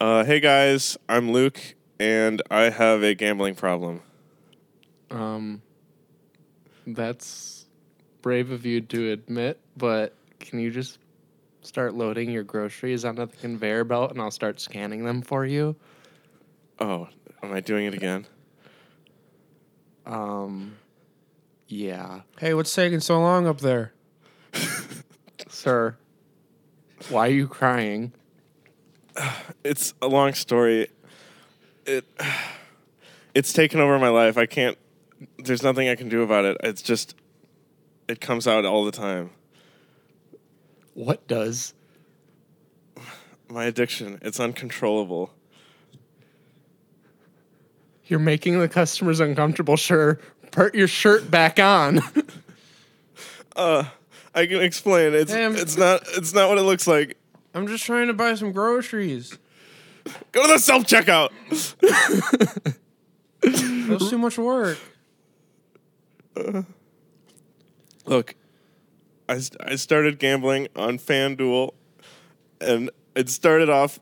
Uh, hey guys, I'm Luke, and I have a gambling problem. Um, that's brave of you to admit, but can you just start loading your groceries onto the conveyor belt and I'll start scanning them for you? Oh, am I doing it again? Um, yeah, Hey, what's taking so long up there? sir. Why are you crying? It's a long story. It it's taken over my life. I can't. There's nothing I can do about it. It's just it comes out all the time. What does? My addiction. It's uncontrollable. You're making the customers uncomfortable. Sure, put your shirt back on. Uh, I can explain. It's it's not it's not what it looks like. I'm just trying to buy some groceries. Go to the self checkout. That's too much work. Look, I I started gambling on FanDuel, and it started off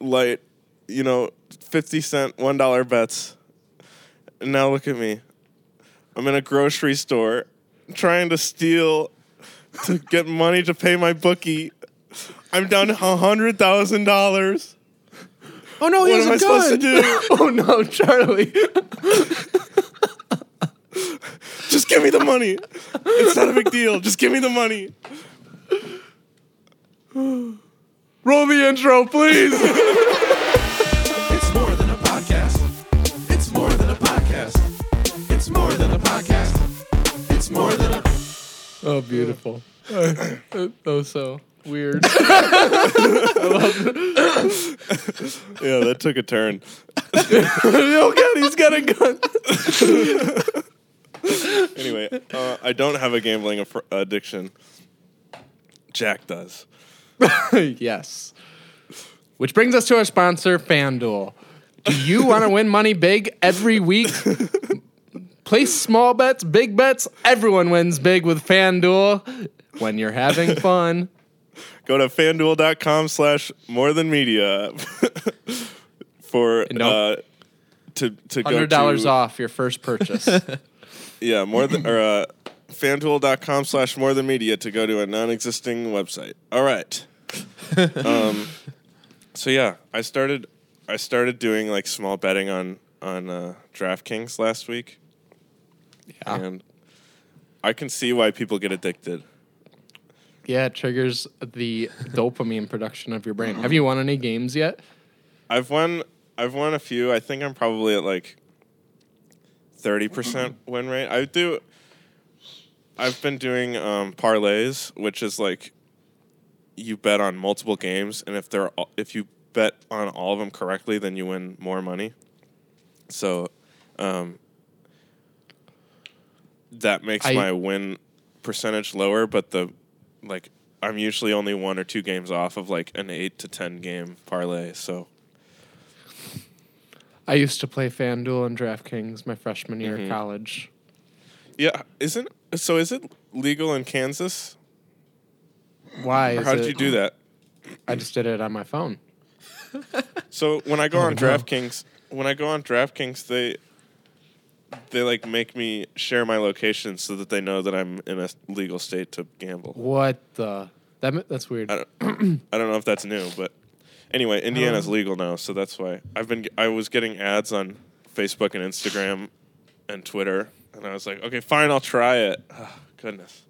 light, you know, 50 cent, $1 bets. And now look at me. I'm in a grocery store trying to steal to get money to pay my bookie. I'm down $100,000. Oh no, he What has am a I supposed to do? oh no, Charlie. Just give me the money. It's not a big deal. Just give me the money. Roll the intro, please. It's more than a podcast. It's more than a podcast. It's more than a podcast. It's more than a. Oh, beautiful. oh, so weird. Yeah, that took a turn. oh god, he's got a gun. Anyway, uh, I don't have a gambling aff- addiction. Jack does. yes. Which brings us to our sponsor, FanDuel. Do you want to win money big every week? Place small bets, big bets. Everyone wins big with FanDuel when you're having fun. Go to fanduel.com slash more than media for And uh, don't- to to go Hundred dollars to, off your first purchase. Yeah, more than or uh, fanduel.com slash more than media to go to a non-existing website. All right. um, so yeah, I started I started doing like small betting on on uh, DraftKings last week, Yeah. and I can see why people get addicted. Yeah, it triggers the dopamine production of your brain. Have you won any games yet? I've won I've won a few. I think I'm probably at like thirty percent win rate. I do I've been doing um, parlays, which is like you bet on multiple games, and if they're all, if you bet on all of them correctly, then you win more money. So, um, that makes I- my win percentage lower, but the like I'm usually only one or two games off of like an eight to ten game parlay. So I used to play FanDuel and DraftKings my freshman year Mm-hmm. of college. yeah, isn't so? Is it legal in Kansas? Why? Or is how did it- you do that? I just did it on my phone. So when I go on DraftKings, when I go on DraftKings, they they like make me share my location so that they know that I'm in a legal state to gamble. What the? That that's weird. I don't, I don't know if that's new, but anyway, Indiana's legal now, so that's why I've been. I was getting ads on Facebook and Instagram and Twitter, and I was like, okay, fine, I'll try it. Oh, goodness,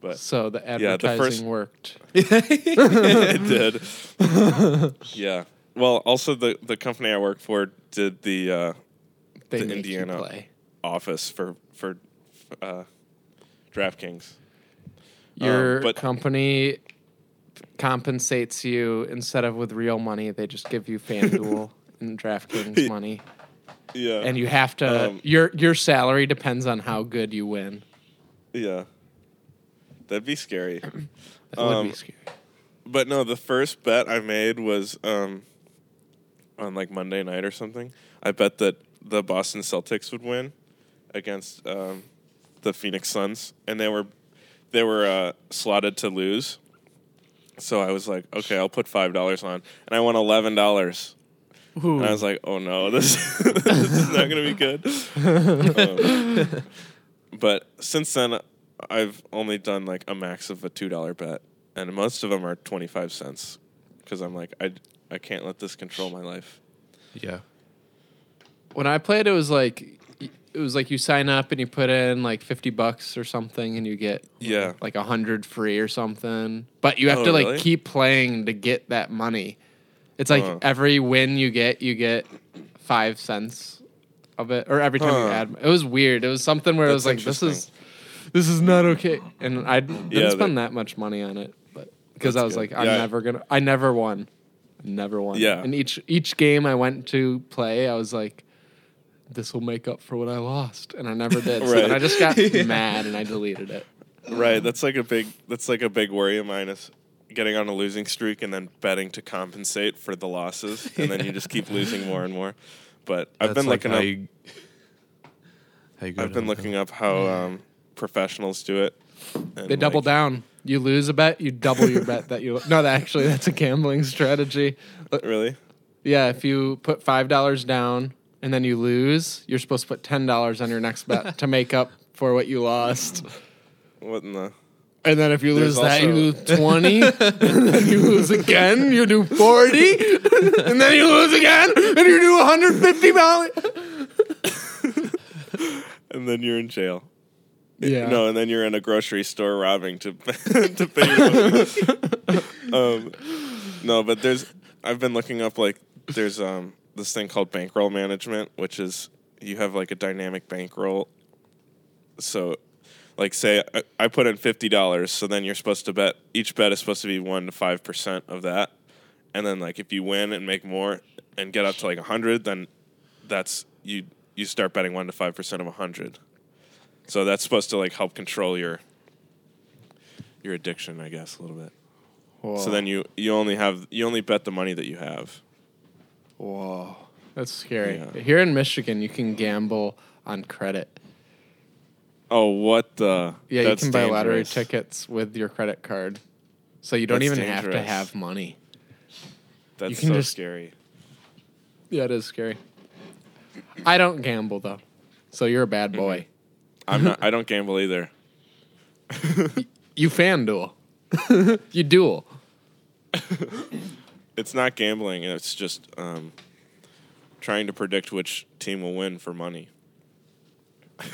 but So the Yeah, the advertising first- worked. it did. yeah. Well, also the the company I work for did the uh, They The Indiana. play. office for for uh, DraftKings. Your but- company compensates you instead of with real money. They just give you FanDuel and DraftKings money, Yeah. and you have to. Um, your your salary depends on how good you win. yeah. That'd be scary. That Um, would be scary. But no, the first bet I made was um, on like Monday night or something. I bet that the Boston Celtics would win against um, the Phoenix Suns, and they were they were uh, slotted to lose. So I was like, okay, I'll put five dollars on, and I won eleven dollars. And I was like, oh no, this, this is not gonna be good. Um, but since then, I've only done like a max of a two dollar bet, and most of them are twenty five cents, because I'm like, I I can't let this control my life. Yeah. When I played, it was like it was like you sign up and you put in like fifty bucks or something, and you get Yeah. like a hundred free or something. But you have Oh, to like really? keep playing to get that money. It's like Huh. every win you get, you get five cents of it, or every time you add. It was weird. It was something where it was like, this is this is not okay, and I didn't Yeah, spend that- that much money on it, but because I was good. like, I'm Yeah. never gonna. I never won. Never won. Yeah. And each each game I went to play, I was like. This will make up for what I lost, and I never did. So then I just got mad and I deleted it. Right. That's like a big. That's like a big worry of mine is getting on a losing streak and then betting to compensate for the losses, and then you just keep losing more and more. But I've That's been like looking how up. You, how you I've been downhill. looking up how um, professionals do it. and, They double like, down. You lose a bet, you double your bet that you. No, that actually that's a gambling strategy. Really? Yeah, if you put five dollars down and then you lose, you're supposed to put ten dollars on your next bet to make up for what you lost. What in the? And then if you There's lose that, you lose twenty. and then you lose again, you do forty. and then you lose again, and you do one hundred fifty dollars. And then you're in jail. Yeah. No, and then you're in a grocery store robbing to to pay um, no, but there's I've been looking up like there's um this thing called bankroll management, which is you have like a dynamic bankroll. So, like say I, I put in fifty dollars, so then you're supposed to bet each bet is supposed to be one to five percent of that, and then like if you win and make more and get up to like a hundred, then that's you you start betting one to five percent of a hundred. So that's supposed to like help control your your addiction, I guess, a little bit. So then you you only have you only bet the money that you have. Whoa, that's scary. Yeah. Here in Michigan, you can gamble on credit. Oh, what the? Yeah, That's you can buy lottery dangerous. tickets with your credit card, so you don't That's even have to have money. That's so just- scary. Yeah, it is scary. I don't gamble though, so you're a bad boy. Mm-hmm. I'm not. I don't gamble either. You fan duel. you duel. It's not gambling. It's just um, trying to predict which team will win for money.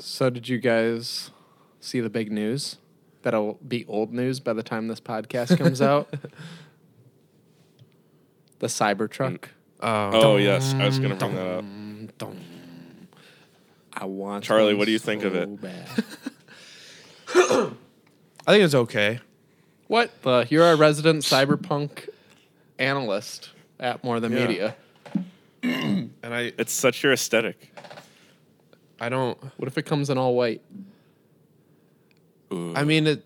So did you guys see the big news? That'll be old news by the time this podcast comes out. The Cybertruck. Oh, Oh yes, I was gonna bring that up. Dum. I want Charlie, what do you think of it? I think it's okay. What the? You're our resident cyberpunk analyst at More Than Yeah. Media. And I It's such your aesthetic. I don't What if it comes in all white? Ooh. I mean it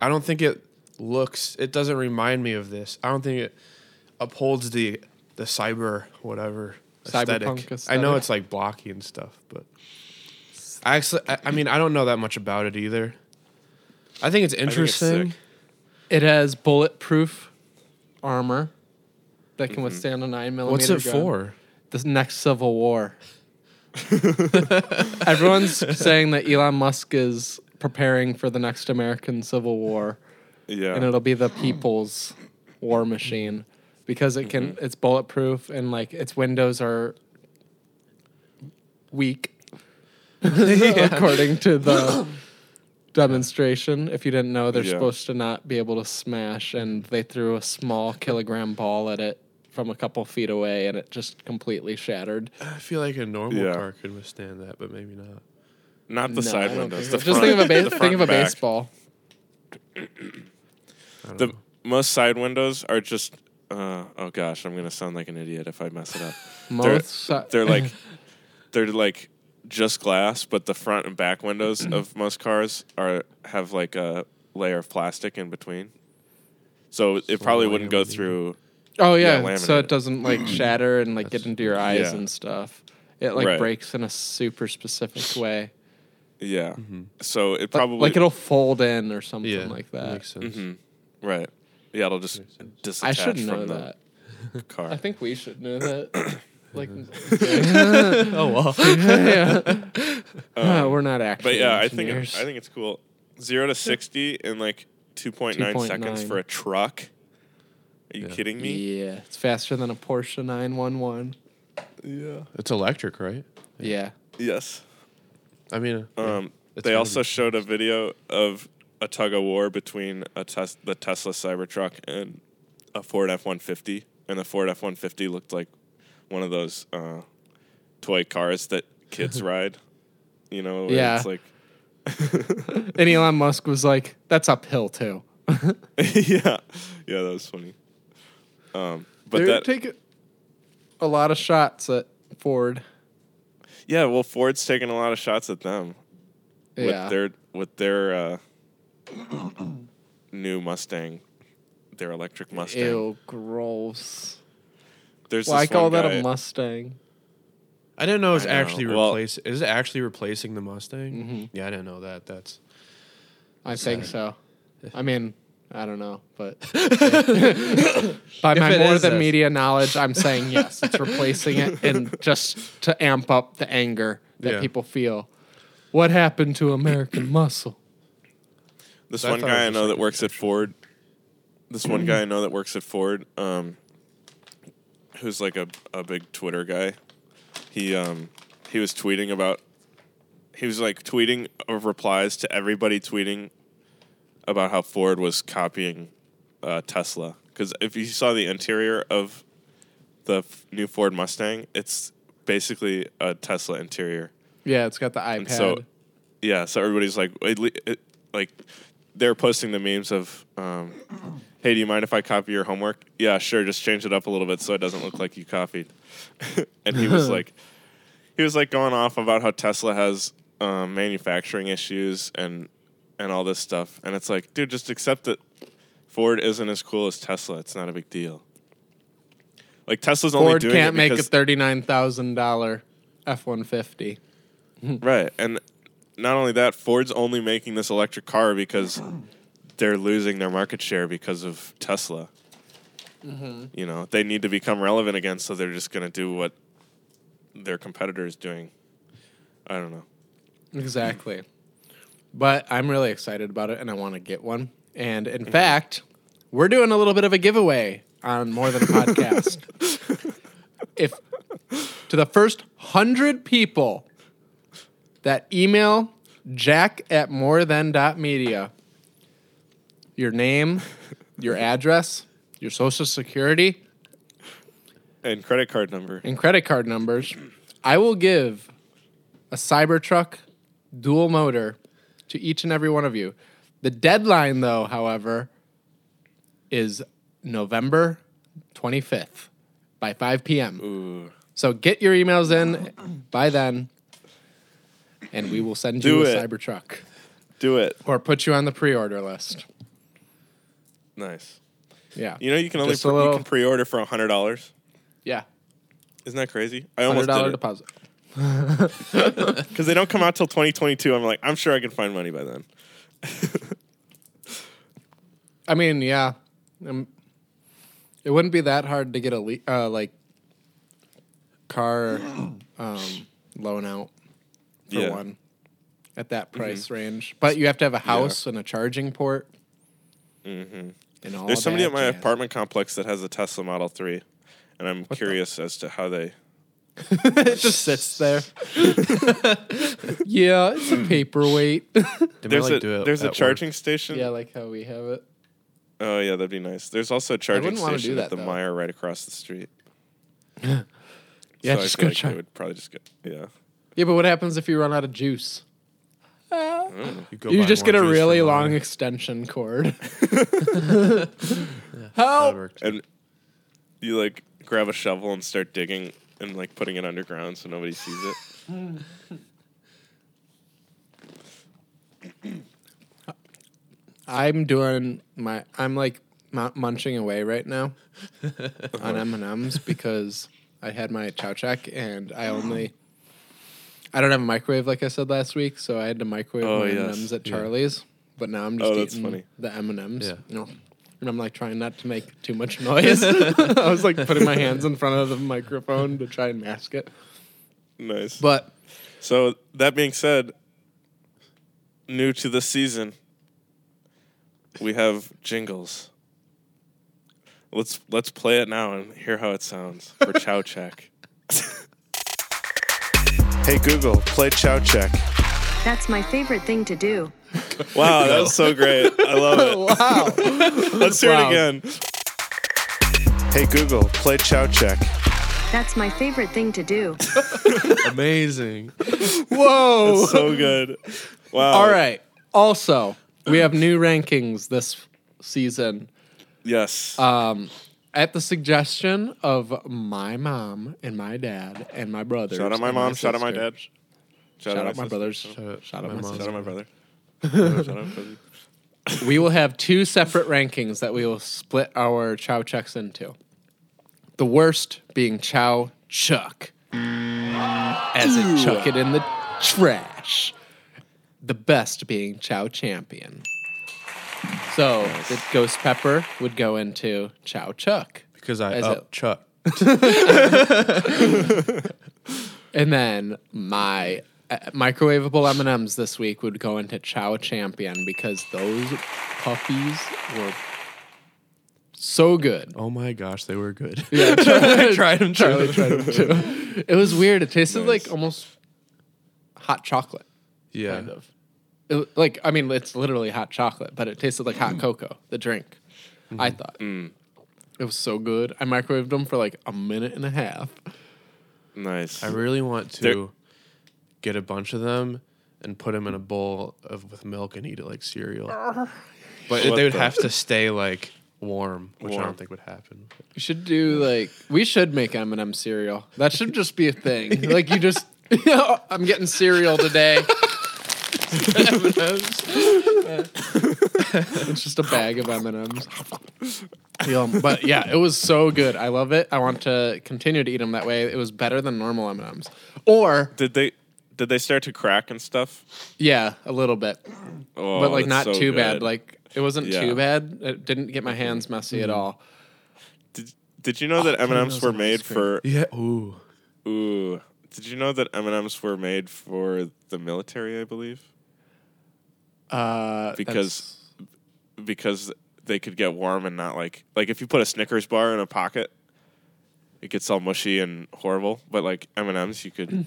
I don't think it looks it doesn't remind me of this. I don't think it upholds the the cyber whatever aesthetic. Cyberpunk I know aesthetic? it's like blocky and stuff, but I actually I, I mean I don't know that much about it either. I think it's think it's interesting. sick. It has bulletproof armor that can mm-hmm. withstand a nine millimeter. What's it gun. for? The next Civil War. Everyone's saying that Elon Musk is preparing for the next American Civil War, yeah. and it'll be the people's war machine because it can. Mm-hmm. It's bulletproof and like its windows are weak, according to the demonstration. If you didn't know, they're Yeah. supposed to not be able to smash, and they threw a small kilogram ball at it from a couple feet away, and it just completely shattered. I feel like a normal Yeah. car could withstand that, but maybe not. Not the No, side windows. think The so. Just think of a ba- think of a back. baseball. The know. most side windows are just. Uh, oh gosh, I'm gonna sound like an idiot if I mess it up. Most si- They're like, they're like just glass, but the front and back windows mm-hmm. of most cars are have like a layer of plastic in between. So it probably wouldn't go laminated. through. Oh yeah, Yeah, so it doesn't like shatter and like get into your eyes Yeah. and stuff. It like Right. breaks in a super specific way. Yeah. Mm-hmm. So it probably like it'll fold in or something Yeah, like that. makes sense. Mm-hmm. right. Yeah, it'll just I disattach should know from that. car. I think we should know that. like, Oh well. uh, we're not actually. But yeah, I think it, engineers. I think it's cool. Zero to sixty in like two point nine 2.9. seconds for a truck. Are you kidding me? Yeah, it's faster than a Porsche 911. Yeah. it's electric, right? Yeah. Yes. I mean, uh, yeah, Um, it's they gotta also be- showed a video of a tug of war between a tes- the Tesla Cybertruck and a Ford F one fifty, and the Ford F one fifty looked like one of those uh, toy cars that kids ride. You know, Yeah. It's like, And Elon Musk was like, "That's uphill too." yeah, yeah, that was funny. Um, but They're that, taking a lot of shots at Ford. yeah, well, Ford's taking a lot of shots at them Yeah. with their with their uh, new Mustang, their electric Mustang. Ew, gross. There's Well, I this call one that guy- a Mustang. I didn't know it was know. actually Well- replace. Is it actually replacing the Mustang? Mm-hmm. Yeah, I didn't know that. That's I think so. I mean, I don't know, but by my more than that's- media knowledge, I'm saying yes, it's replacing it, and just to amp up the anger that Yeah. people feel. What happened to American muscle? This one thought guy I know that works at Ford. This one guy I know that works at Ford, um, who's like a, a big Twitter guy. He um he was tweeting about he was like tweeting of replies to everybody tweeting about how Ford was copying uh, Tesla. Because if you saw the interior of the f- new Ford Mustang, it's basically a Tesla interior. Yeah, it's got the iPad. And so, yeah, so everybody's like, it, it, like, they're posting the memes of, um, hey, do you mind if I copy your homework? Yeah, sure. Just change it up a little bit so it doesn't look like you copied. and he was like, he was like going off about how Tesla has um, manufacturing issues and and all this stuff. And it's like, dude, just accept that Ford isn't as cool as Tesla. It's not a big deal. Like Tesla's only Ford doing can't make a thirty-nine thousand dollar F one fifty. Right. And not only that, Ford's only making this electric car because they're losing their market share because of Tesla. Mm-hmm. You know, they need to become relevant again, so they're just going to do what their competitor is doing. I don't know. Exactly. But I'm really excited about it and I want to get one. And in mm-hmm. fact, we're doing a little bit of a giveaway on More Than a Podcast. if to the first hundred people that email jack at more than media, your name, your address, your social security, And credit card number. and credit card numbers, I will give a Cybertruck dual motor to each and every one of you. The deadline, though, however, is November 25th by 5 p.m. Ooh. So get your emails in by then, and we will send Do you a it. Cybertruck Do it. or put you on the pre-order list. Nice. Yeah, You know, you can only Just a pre- little- you can pre-order for hundred dollars. yeah, Isn't that crazy? I almost did deposit. because they don't come out till 2022. I'm like, I'm sure I can find money by then. I mean, yeah, um, it wouldn't be that hard to get a le- uh, like car um, loan out for Yeah. one at that price range. But you have to have a house and a charging port. Mm-hmm. And all There's somebody at my jazz. apartment complex that has a Tesla Model 3, and I'm curious as to how they. it just sits there. yeah, it's a paperweight. They might, There's like, a do it there's a at work. charging station. yeah, like how we have it. Oh yeah, that'd be nice. There's also a charging wouldn't wanna do station that, at the though. Meijer right across the street. Yeah, so I feel go like try. they would probably just get yeah. Yeah, but what happens if you run out of juice? You, go You buy just more get a juice really from long Meijer. extension cord. That Help! And you like grab a shovel and start digging and like putting it underground so nobody sees it. I'm doing my. I'm like mu- munching away right now on M and M's because I had my chow check and I only I don't have a microwave like I said last week, so I had to microwave Oh, my yes. M&Ms at Charlie's. But now I'm oh, just Oh, that's eating funny. the M&Ms. Yeah. You know, and I'm like trying not to make too much noise. I was like putting my hands in front of the microphone to try and mask it. Nice. But So that being said, new to the season, we have jingles. Let's let's play it now and hear how it sounds for Chow Check. hey Google, play Chow Check. That's my favorite thing to do. Wow, that was so great. I love it. wow, Let's hear Wow. it again. Hey Google, play Chow Check. That's my favorite thing to do. Amazing. whoa! So good. Wow. All right. Also, we have new rankings this season. Yes. Um, at the suggestion of my mom and my dad and my brother. shout out my mom. Shout out my dad. Shout, out my sister. brothers. Shout out Shout out my my mom. sister. Shout out my brother. shout out my brother. we will have two separate rankings that we will split our chow checks into. The worst being chow chuck, as in chuck it in the trash. The best being chow champion. So the ghost pepper would go into chow chuck, Because I up it- Chuck. and then my uh, microwavable M and M's this week would go into chow champion because those puppies were so good. Oh my gosh, they were good. Yeah, I tried them Charlie tried them too. It was weird. It tasted Nice. like almost hot chocolate, Yeah. kind of. It, like I mean, it's literally hot chocolate, but it tasted like hot cocoa. The drink, I mm-hmm. thought mm. it was so good. I microwaved them for like a minute and a half. Nice. I really want to They're- get a bunch of them and put them in a bowl of with milk and eat it like cereal. But What they would the- have to stay like warm, which I don't think would happen. We should do like we should make M and m cereal. That should just be a thing. like you just, I'm getting cereal today. It's just a bag of M and M's. But yeah, it was so good. I love it. I want to continue to eat them that way. It was better than normal M and M's. Or Did they did they start to crack and stuff? yeah, a little bit, Oh, but like that's not so too bad. good. Like it wasn't Yeah. too bad. It didn't get my hands messy at mm-hmm. all. did, did you know that oh, M and M's were made for? Yeah. Ooh. Ooh, did you know that M and M's were made for the military? I believe Uh, because because they could get warm and not like like if you put a Snickers bar in a pocket, it gets all mushy and horrible. But like M and M's, you could.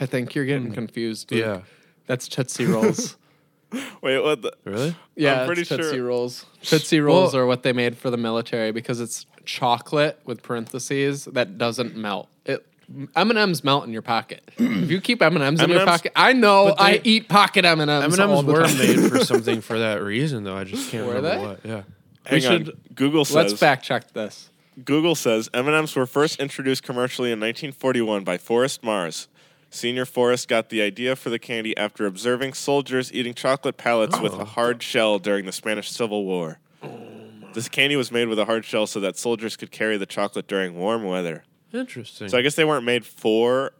I think you're getting confused. Luke. Yeah. That's Tootsie Rolls. Wait, what? The, Really? yeah, I'm pretty it's Tootsie sure- Rolls. Tootsie Rolls Well- are what they made for the military because it's chocolate with parentheses that doesn't melt. It M and M's melt in your pocket. if you keep M and M's in your M&Ms pocket, I know But they- I eat pocket M and M's. M&Ms were made for something for that reason, though. I just can't Were remember they? what. Yeah. hang on. should- Google says. Let's fact check this. Google says M&Ms were first introduced commercially in 1941 by Forrest Mars. Senior Forrest got the idea for the candy after observing soldiers eating chocolate pellets with a oh. hard shell during the Spanish Civil War. Oh this candy was made with a hard shell so that soldiers could carry the chocolate during warm weather. Interesting. So I guess they weren't made for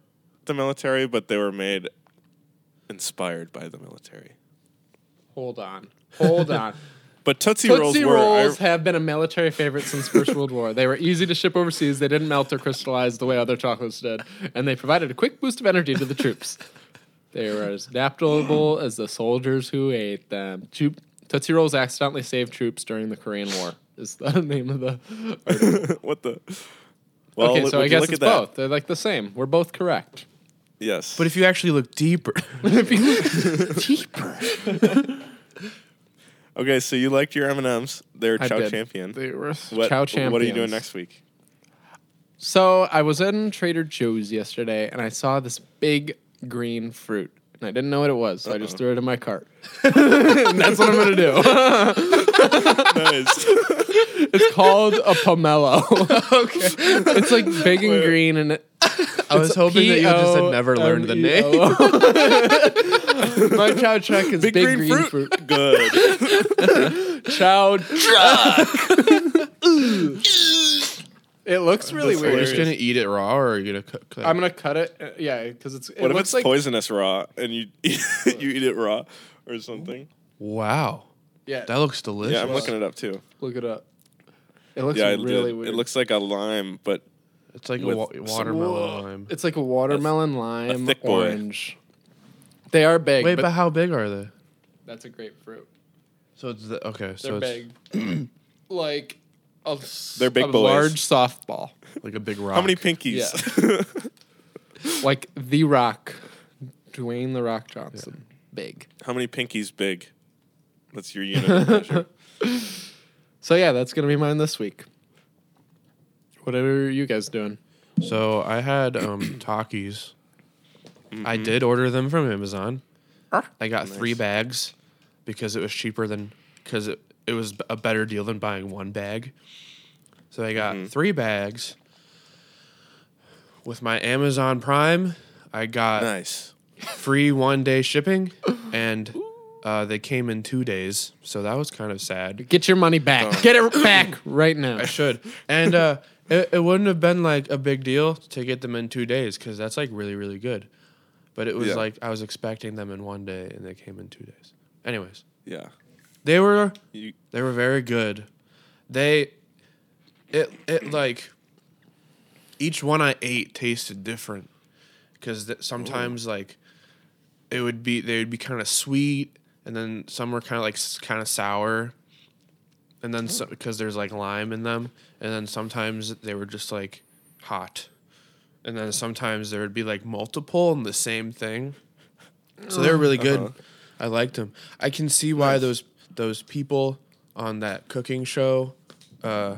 the military, but they were made inspired by the military. Hold on. Hold on. But Tootsie, Rolls Tootsie were Rolls I- have been a military favorite since First World War. They were easy to ship overseas. They didn't melt or crystallize the way other chocolates did, and they provided a quick boost of energy to the troops. They were as adaptable as the soldiers who ate them. Troop- Tootsie Rolls accidentally saved troops during the Korean War. Is the name of the article. what the Well, okay, look- so I guess look it's at that? both. They're like the same. We're both correct. Yes. but if you actually look deeper, if you look deeper, Okay, so you liked your M&Ms. They're I Chow did. Champion. they were What, Chow champions. what are you doing next week? So I was in Trader Joe's yesterday and I saw this big green fruit. And I didn't know what it was, so I just threw it in my cart. and that's what I'm gonna do. nice. it's called a pomelo. okay. It's like big and green and it, I was hoping that you just had never learned the name. name. my chow truck is big, Big, green, fruit. Good. It looks really That's Are you just gonna eat it raw, or are you gonna cook? I'm gonna cut it. uh, yeah, because it's. It What if looks it's like poisonous raw and you you eat it raw or something? wow, yeah. that looks delicious. Yeah, I'm looking it up too. look it up. It looks Yeah, I really did. weird. It looks like a lime, but It's like a with wa- some- watermelon lime. It's like a watermelon lime thick boy. orange. They are big. Wait, but, but, how big are they? that's a grapefruit. So it's the, okay. They're So it's big, like a, s- They're big a boys. large softball, like a big rock. how many pinkies? like the Rock, Dwayne the Rock Johnson. Big. how many pinkies big? That's your unit of measure. So yeah, that's gonna be mine this week. What are you guys doing? So I had um Takis. I did order them from Amazon. I got three bags because it was cheaper than because it, it was a better deal than buying one bag. So I got three bags. With my Amazon Prime, I got nice. free one day shipping, and uh, they came in two days. So that was kind of sad. Get your money back. Get it back right now. I should. And uh, it, it wouldn't have been like a big deal to get them in two days because that's like really, really good. But it was Yeah. like I was expecting them in one day and they came in two days. Anyways, Yeah. They were they were very good. They it it like each one I ate tasted different. Because th- sometimes like it would be they would be kind of sweet and then some were kind of like kind of sour. And then because hmm. there's like lime in them and then sometimes they were just like hot. And then sometimes there would be like multiple and the same thing. So they were really uh-huh. good. I liked them i can see why those those people on that cooking show uh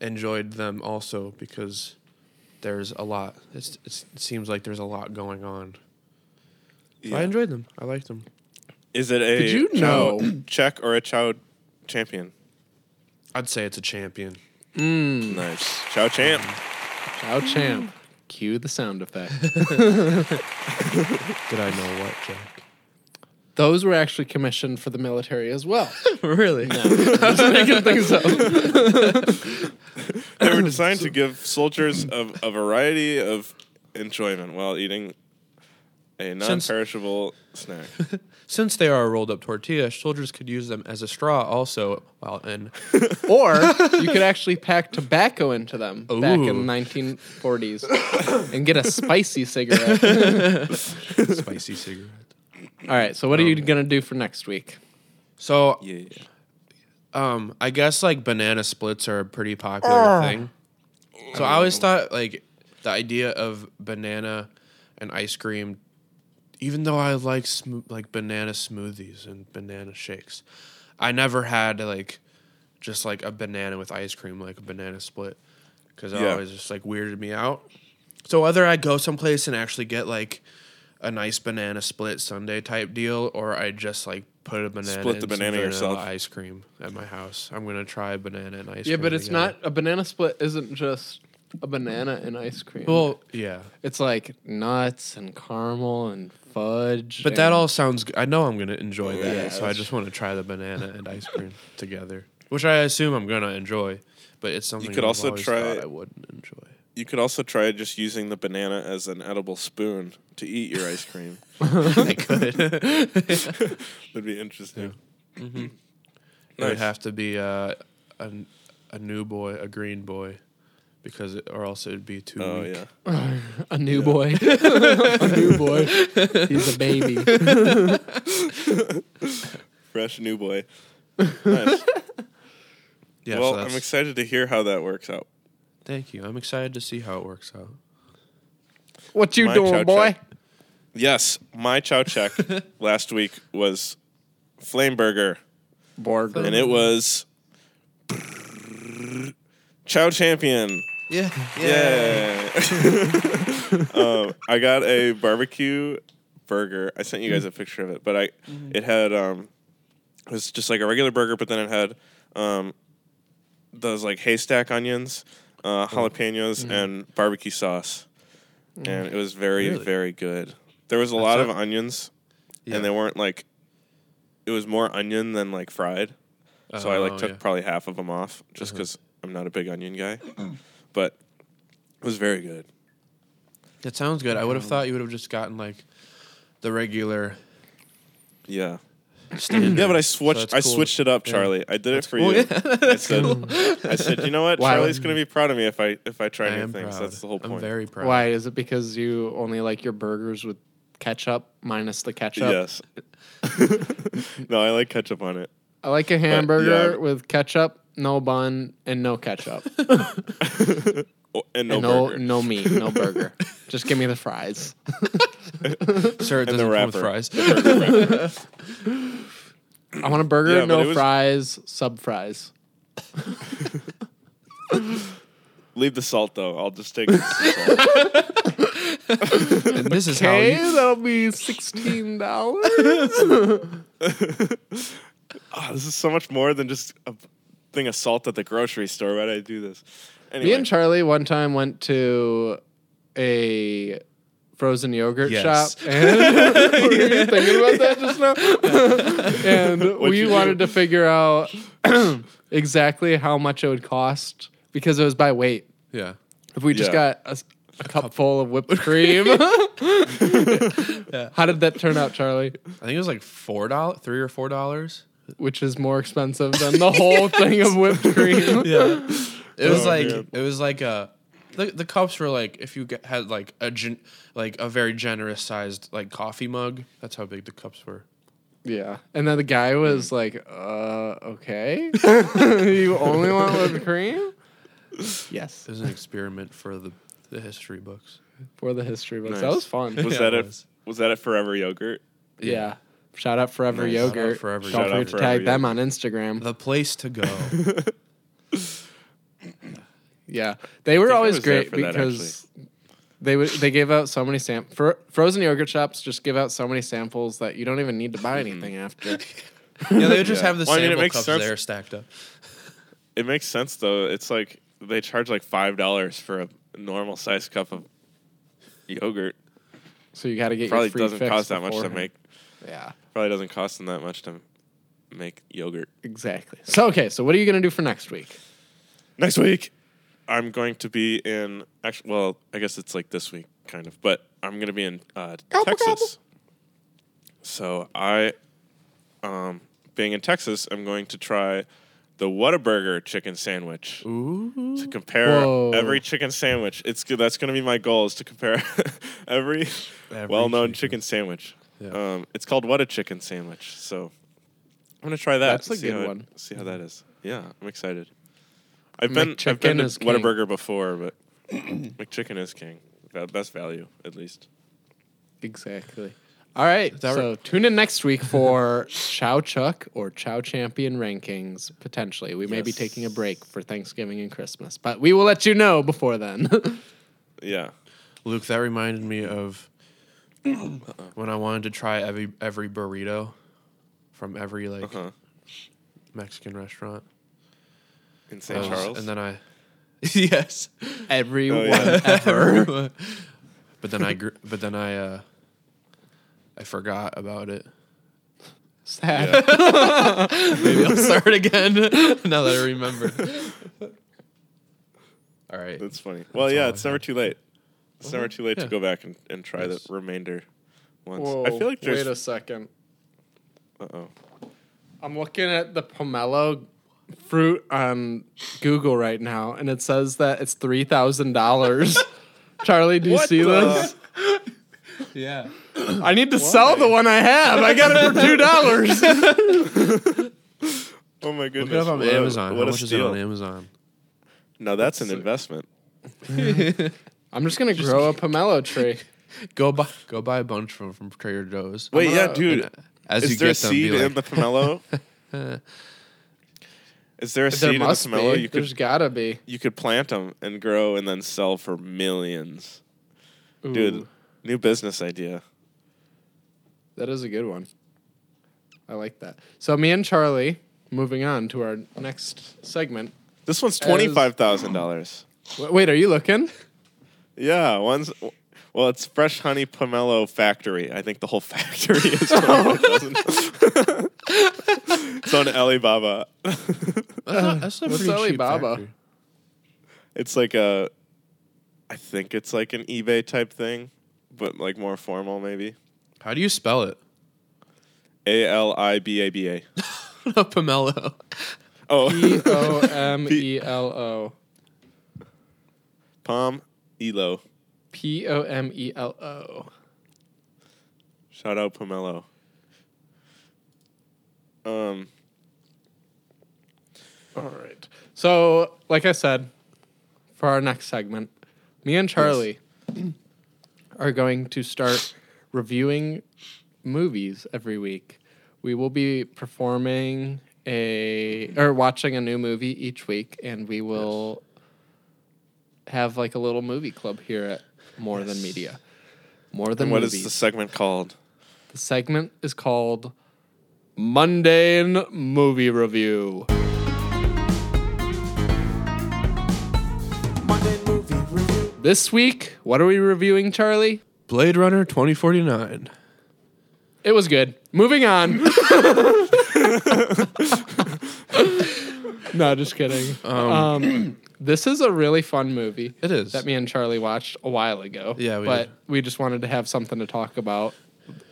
enjoyed them also because there's a lot it's, it's, it seems like there's a lot going on so i enjoyed them i liked them is it a Did you chow know- check or a chow champion? i'd say it's a champion Nice. Chow champ. Chow champ. Cue the sound effect. did i know what jack Those were actually commissioned for the military as well. really Just making things up. They were designed to give soldiers a, a variety of enjoyment while eating a non-perishable snack. Since they are a rolled up tortilla, soldiers could use them as a straw also while in Or you could actually pack tobacco into them back Ooh. in the 1940s and get a spicy cigarette. spicy cigarette. All right, so what are you going to do for next week? So, Yeah. um, I guess like banana splits are a pretty popular thing. So I always thought like the idea of banana and ice cream, even though I like smo- like banana smoothies and banana shakes, I never had like just like a banana with ice cream, like a banana split, because it Yeah. always just like weirded me out. So whether I go someplace and actually get like a nice banana split sundae type deal, or I just like put a banana Split the banana yourself. ice cream at my house. I'm gonna try banana and ice Yeah, cream. Yeah, but it's together. not a banana split isn't just a banana and ice cream. Well, yeah, it's like nuts and caramel and fudge. but that all sounds. G- I know I'm gonna enjoy oh, that, yeah, so I just want to try the banana and ice cream together, which I assume I'm gonna enjoy. But it's something you could I've also try- I wouldn't enjoy. You could also try just using the banana as an edible spoon to eat your ice cream. I could. That'd be interesting. It would have to be uh, a a new boy, a green boy, because it, or else it would be too Oh weak. yeah. a new boy. a new boy. He's a baby. Fresh new boy. Nice. Yeah, well, so I'm excited to hear how that works out. Thank you. I'm excited to see how it works out. What you My chow doing, boy? check. Yes, my chow check last week was flame burger, Burger. and it was chow champion. Yeah. Yeah. um, I got a barbecue burger. I sent you guys a picture of it, but I it had um it was just like a regular burger, but then it had um those like haystack onions, uh, oh. jalapenos, mm-hmm. and barbecue sauce, mm. and it was very Really? very good. There was a lot of not- onions, Yeah. and they weren't like it was more onion than like fried. so I like Oh, took yeah. probably half of them off just uh-huh. because I'm not a big onion guy. but it was very good. That sounds good. I would have mm-hmm. thought you would have just gotten like the regular. Yeah. Standard. Yeah, but I switched. that's I cool. switched it up, Yeah. Charlie. I did it for cool. you. Yeah, I said, I said, you know what? Why- Charlie's gonna be proud of me if I if I try I new things. proud. That's the whole point. I'm very proud. Why is it because you only like your burgers with ketchup minus the ketchup? Yes. no, I like ketchup on it. I like a hamburger yeah. with ketchup, no bun, and no ketchup. Oh, and no, and no burger. no meat, no burger. Just give me the fries. Sir, it doesn't the come with wrapper. fries. I want a burger, Yeah, but no was- fries, sub fries. Leave the salt though. I'll just take. the salt. and this is how you, that'll be sixteen dollars. Ah, this is so much more than just a thing of salt at the grocery store. Why did I do this? Anyway, Me and Charlie one time went to a frozen yogurt Yes. shop. And were you thinking about that just now? and What'd we do? wanted to figure out exactly how much it would cost because it was by weight. yeah. If we just Yeah. got a cup full of whipped cream. How did that turn out, Charlie? I think it was like four dollars, three or four dollars. Which is more expensive than the whole thing of whipped cream. Yeah. It was Oh, like man. it was like a the, the cups were like if you get, had like a gen, like a very generous sized like coffee mug. That's how big the cups were. Yeah. And then the guy was like, uh, okay. you only want whipped cream? Yes. It was an experiment for the the history books. For the history books. Nice. That was fun. was Yeah, that it it? was. Was that it? Forever yogurt. yeah. Shout out Forever Nice. Shout out Yogurt. Forever Don't Yogurt. forget Shout to tag Forever them on Instagram. The place to go. Yeah. They were always great for that, because they would they gave out so many sam for frozen yogurt shops just give out so many samples that you don't even need to buy Mm-hmm. anything after. yeah, they would just Yeah. have the Well, I mean, sample cups sense. there stacked up. It makes sense though. It's like they charge like five dollars for a normal size cup of yogurt. So you got to get Probably your free doesn't fix cost that much to make. Yeah. Probably doesn't cost them that much to make yogurt. Exactly. So okay, so what are you gonna do for next week? Next week, I'm going to be in. Actually, well, I guess it's like this week, kind of. But I'm going to be in uh, Texas. So I, um, being in Texas, I'm going to try the Whataburger chicken sandwich Ooh. to compare Whoa. every chicken sandwich. It's good. That's going to be my goal is to compare every, Every well-known chicken. chicken, sandwich. Yeah. Um, it's called What a Chicken Sandwich. So I'm gonna try that. That's a see good how it- one. see how that is. Yeah, I'm excited. I've been I've been to is king. Whataburger before, but McChicken is king. Val- Best value, at least. Exactly. All right. that So tune in next week for Chow Chuck or Chow Champion rankings. Potentially, we may be Yes. taking a break for Thanksgiving and Christmas, but we will let you know before then. Yeah. Luke, that reminded me of when I wanted to try every every burrito from every like Uh huh. Mexican restaurant. In St. I was- Charles. and then I yes, Everyone yeah. ever. but then I gr- but then I uh I forgot about it. Sad. Maybe I'll start again now that I remember. All right. That's funny. Well, That's yeah, it's never too late. It's never too late Yeah. to go back and, and try Yes. the remainder once. Whoa, I feel like wait a second. Uh oh. I'm looking at the pomelo fruit on Google right now, and it says that it's three thousand dollars. Charlie, do you What see the- this? Yeah. I need to sell the one I have. I got it for two dollars. Oh my Look goodness. it up on what a- Amazon. What How a much is it on Amazon? No, that's an investment. I'm just gonna grow a pomelo tree. Go buy go buy a bunch from from Trader Joe's. Wait, yeah, dude. And uh, As Is you there a them, seed like, in the pomelo? Is there a There seed in the must pomelo? be. You There's could gotta be. you could plant them and grow and then sell for millions, Ooh, dude. New business idea. that is a good one. I like that. So me and Charlie, moving on to our next segment. This one's twenty five thousand dollars. Wait, are you looking? Yeah, one's well, it's Fresh Honey Pomelo Factory. I think the whole factory is. $25,000. It's on Alibaba. That's a, that's a What's pretty cheap Alibaba? factory. It's like a, I think it's like an eBay type thing, but like more formal maybe. How do you spell it? A L I B A B A. Pomelo. Oh, P O M E L O. Palm Elo. P O M E L O. Shout out Pomelo. Um, All right. So, like I said, for our next segment, me and Charlie are going to start reviewing movies every week. We will be performing a or watching a new movie each week, and we will have like a little movie club here at More Than Media. More than and what movies. is the segment called? The segment is called Mundane Movie Review. Monday movie review. This week, what are we reviewing, Charlie? Blade Runner 2049. It was good. Moving on. no, just kidding. Um, this is a really fun movie. It is. That me and Charlie watched a while ago. Yeah, we but did. we just wanted to have something to talk about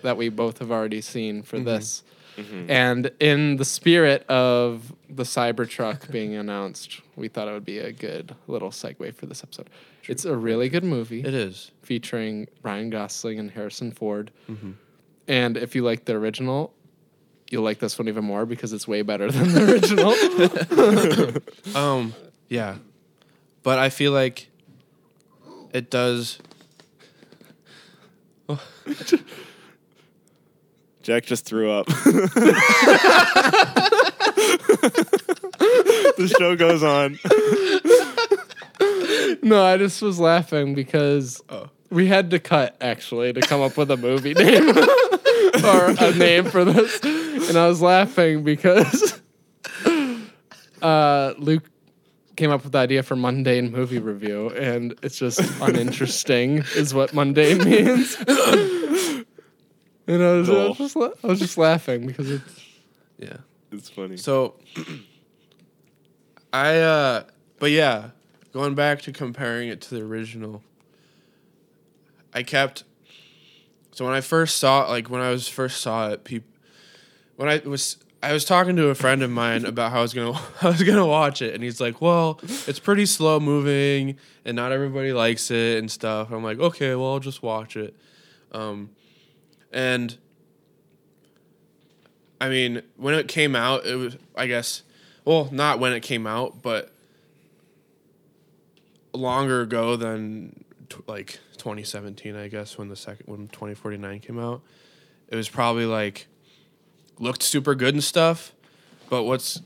that we both have already seen for Mm-hmm. this. And in the spirit of the Cybertruck being announced, we thought it would be a good little segue for this episode. It's a really good movie It is. featuring Ryan Gosling and Harrison Ford. Mm-hmm. And if you like the original, you'll like this one even more because it's way better than the original. Um, yeah. But I feel like it does. Jack just threw up. the show goes on. no, I just was laughing because we had to cut actually to come up with a movie name or a name for this. And I was laughing because uh, Luke came up with the idea for mundane movie review, and it's just uninteresting, is what mundane means. And I was, I, was just, la- I was just laughing because it's Yeah. It's funny. So I uh but yeah, going back to comparing it to the original. I kept so when I first saw like when I was first saw it, people when I was I was talking to a friend of mine about how I was gonna I was gonna watch it, and he's like, "Well, it's pretty slow moving, and not everybody likes it and stuff." I'm like, "Okay, well, I'll just watch it." Um, and I mean, when it came out, it was I guess, well, not when it came out, but longer ago than t- like 2017, I guess, when the second when 2049 came out. It was probably like looked super good and stuff, but what's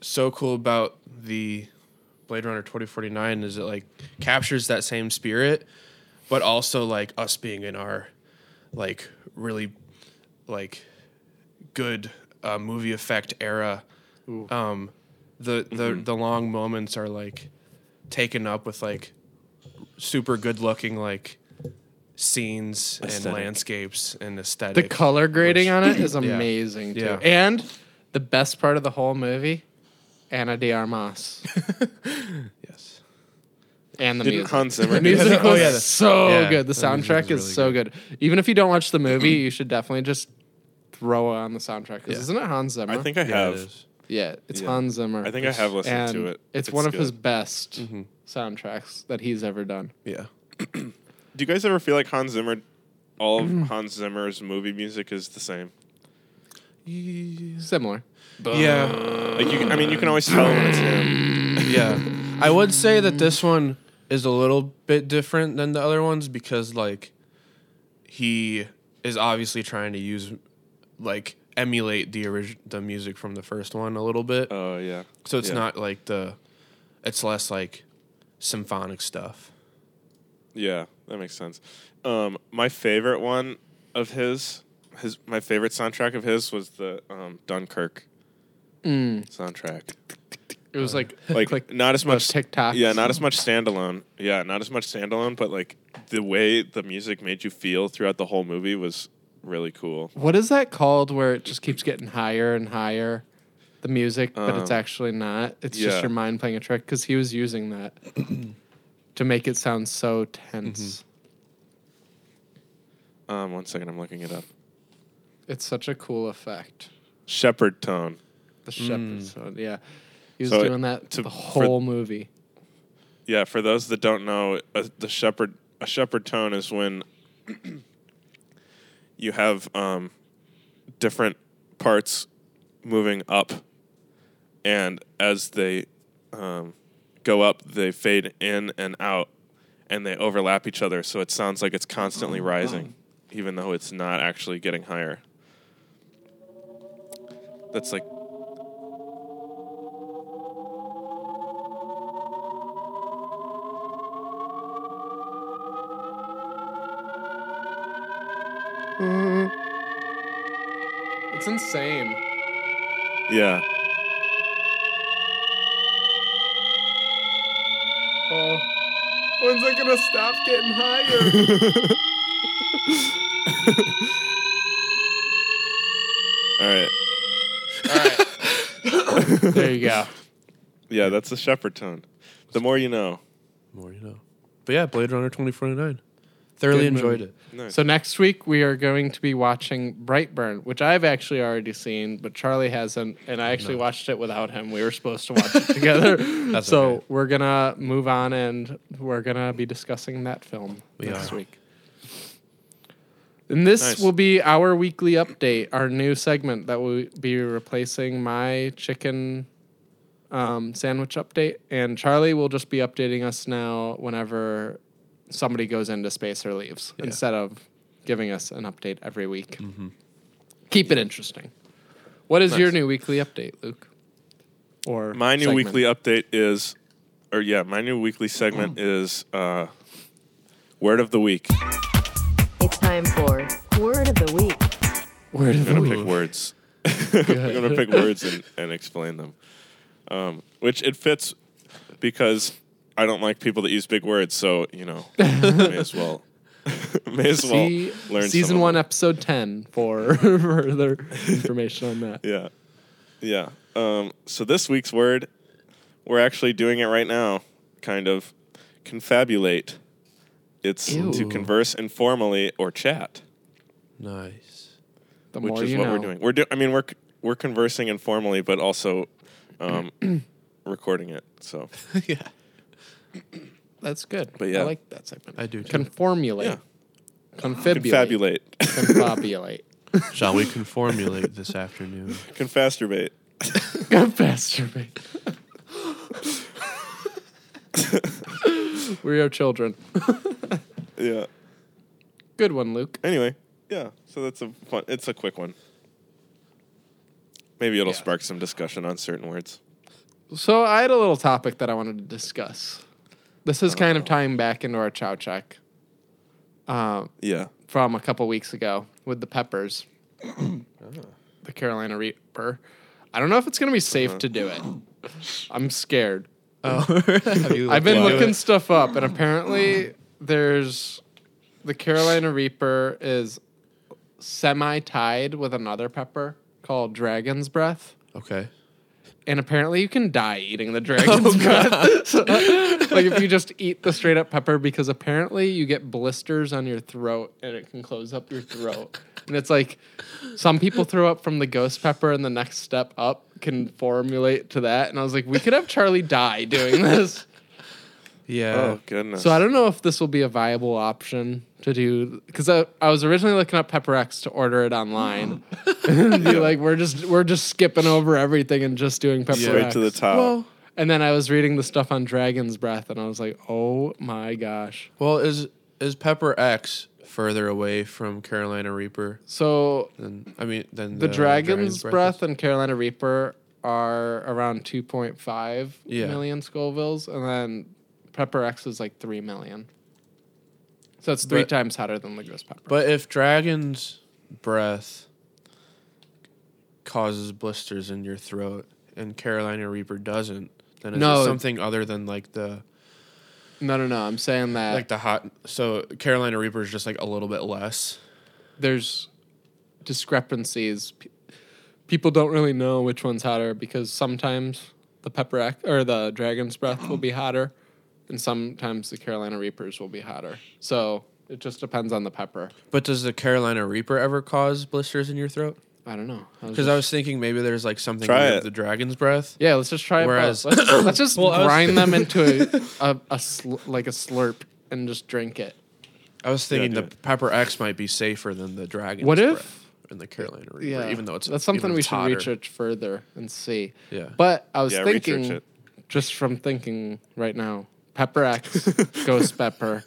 so cool about the Blade Runner 2049 is it like captures that same spirit, but also like us being in our like really like good uh, movie effect era. Um, the the the long moments are like taken up with like super good looking like scenes and landscapes and aesthetic. the color grading which- on it is amazing too. Yeah. And the best part of the whole movie, Ana de Armas yes. and the Didn't music. Hans Zimmer The do music that? was Oh, yeah, the- so yeah, good. The the music soundtrack was is really so good. Even if you don't watch the movie, you should definitely just throw on the soundtrack. 'cause Yeah. Isn't it Hans Zimmer? I think I Yeah, it have. is. Yeah, it's Yeah. Hans Zimmer. I think I have listened and to it. It's, It's one of his good. best Mm-hmm. soundtracks that he's ever done. Yeah. Do you guys ever feel like Hans Zimmer, all of Hans Zimmer's movie music is the same? Similar. Yeah. Like you, can- I mean, you can always tell when it's him. yeah. I would say that this one is a little bit different than the other ones because like he is obviously trying to use like emulate the orig- the music from the first one a little bit. Oh yeah. so it's yeah. not like the it's less like symphonic stuff. Yeah, that makes sense. Um, my favorite one of his, his my favorite soundtrack of his was the um, Dunkirk soundtrack. It was like Like, like not as much TikTok. Yeah, not as much standalone. Yeah, not as much standalone, but like the way the music made you feel throughout the whole movie was really cool. What is that called where it just keeps getting higher and higher? the music, but it's Um, actually not. It's yeah. just your mind playing a trick because he was using that to make it sound so tense. Um, one second, I'm looking it up. It's such a cool effect. Shepard tone. The Shepard sound, yeah. He was So doing that to- the for- whole movie. Yeah, for those that don't know, uh, the Shepard a Shepard tone is when you have um, different parts moving up, and as they um, go up, they fade in and out, and they overlap each other. So it sounds like it's constantly rising, even though it's not actually getting higher. That's like It's insane. yeah. Oh, when's it gonna stop getting higher? All right. All right. there you go. Yeah, that's the Shepard tone. The more you know. The More you know. But yeah, Blade Runner 2049. Thoroughly enjoyed it. Nice. So next week we are going to be watching Brightburn, which I've actually already seen, but Charlie hasn't, and I actually watched it without him. We were supposed to watch it together. That's so okay. we're gonna move on, and we're gonna be discussing that film We next are. week. And this Nice. will be our weekly update, our new segment that will be replacing my chicken um, sandwich update. And Charlie will just be updating us now whenever somebody goes into space or leaves instead of giving us an update every week. Keep it interesting. What is your new weekly update, Luke? Or My new segment? weekly update is, or yeah, my new weekly segment is uh, word of the week. It's time for Word of the Week. word of the I'm gonna week. pick words. I'm gonna pick words and, and explain them. Um, which it fits because I don't like people that use big words. So you know, may as well, may as well See learn season of one, them. episode ten for further information on that. Yeah, yeah. Um, so this week's word, we're actually doing it right now. Kind of confabulate. It's to converse informally or chat. Nice. The which more is you what know. we're doing. We're do- I mean, we're c- we're conversing informally, but also um, recording it. So yeah. That's good. But yeah. I like that segment. I do too. Conformulate. Yeah. Confabulate. confabulate, Confabulate. Shall we conformulate this afternoon? confasturbate. Confasturbate. we are children. Yeah. Good one, Luke. Anyway, yeah. So that's a fun. It's a quick one. Maybe it'll Yeah. spark some discussion on certain words. So I had a little topic that I wanted to discuss. This is kind of tying back into our chow check uh, Yeah. from a couple weeks ago with the peppers, the Carolina Reaper. I don't know if it's going to be safe to do it. I'm scared. Oh, I've been looking it? stuff up, and apparently there's the Carolina Reaper is semi-tied with another pepper called Dragon's Breath. Okay. And apparently, you can die eating the dragon's oh, breath. So, like if you just eat the straight up pepper, because apparently you get blisters on your throat and it can close up your throat. And it's like some people throw up from the ghost pepper, and the next step up can formulate to that. And I was like, we could have Charlie die doing this. Yeah. Oh goodness. So I don't know if this will be a viable option to do because I, I was originally looking up Pepper X to order it online. and be like, we're just we're just skipping over everything and just doing Pepper Straight X. to the top. Well, And then I was reading the stuff on Dragon's Breath, and I was like, oh my gosh. well, is is Pepper X further away from Carolina Reaper So than I mean then the, Dragon's, Breath, is? and Carolina Reaper are around 2.5 Yeah. million Scovilles, and then Pepper X is like 3 million. So it's three But- times hotter than the ghost pepper. But if Dragon's Breath causes blisters in your throat and Carolina Reaper doesn't, then is No. it something other than like the no, no, no. I'm saying that like the hot? So Carolina Reaper is just like a little bit less. there's discrepancies. People don't really know which one's hotter because sometimes the pepper X, or the dragon's breath will be hotter, and sometimes the Carolina Reapers will be hotter. So it just depends on the pepper. But does the Carolina Reaper ever cause blisters in your throat? I don't know. Because just- I was thinking maybe there's like something Try with it. the dragon's breath. yeah, let's just try it. Whereas- let's just, let's just Well, I was- grind them into a a, a sl- like a slurp and just drink it. I was thinking do the it. Pepper X might be safer than the dragon's What if- breath in the Carolina Reaper, Yeah, even though it's that's something we should hotter. research further and see. Yeah. But I was Yeah, thinking, just from thinking right now, Pepper X, Ghost Pepper,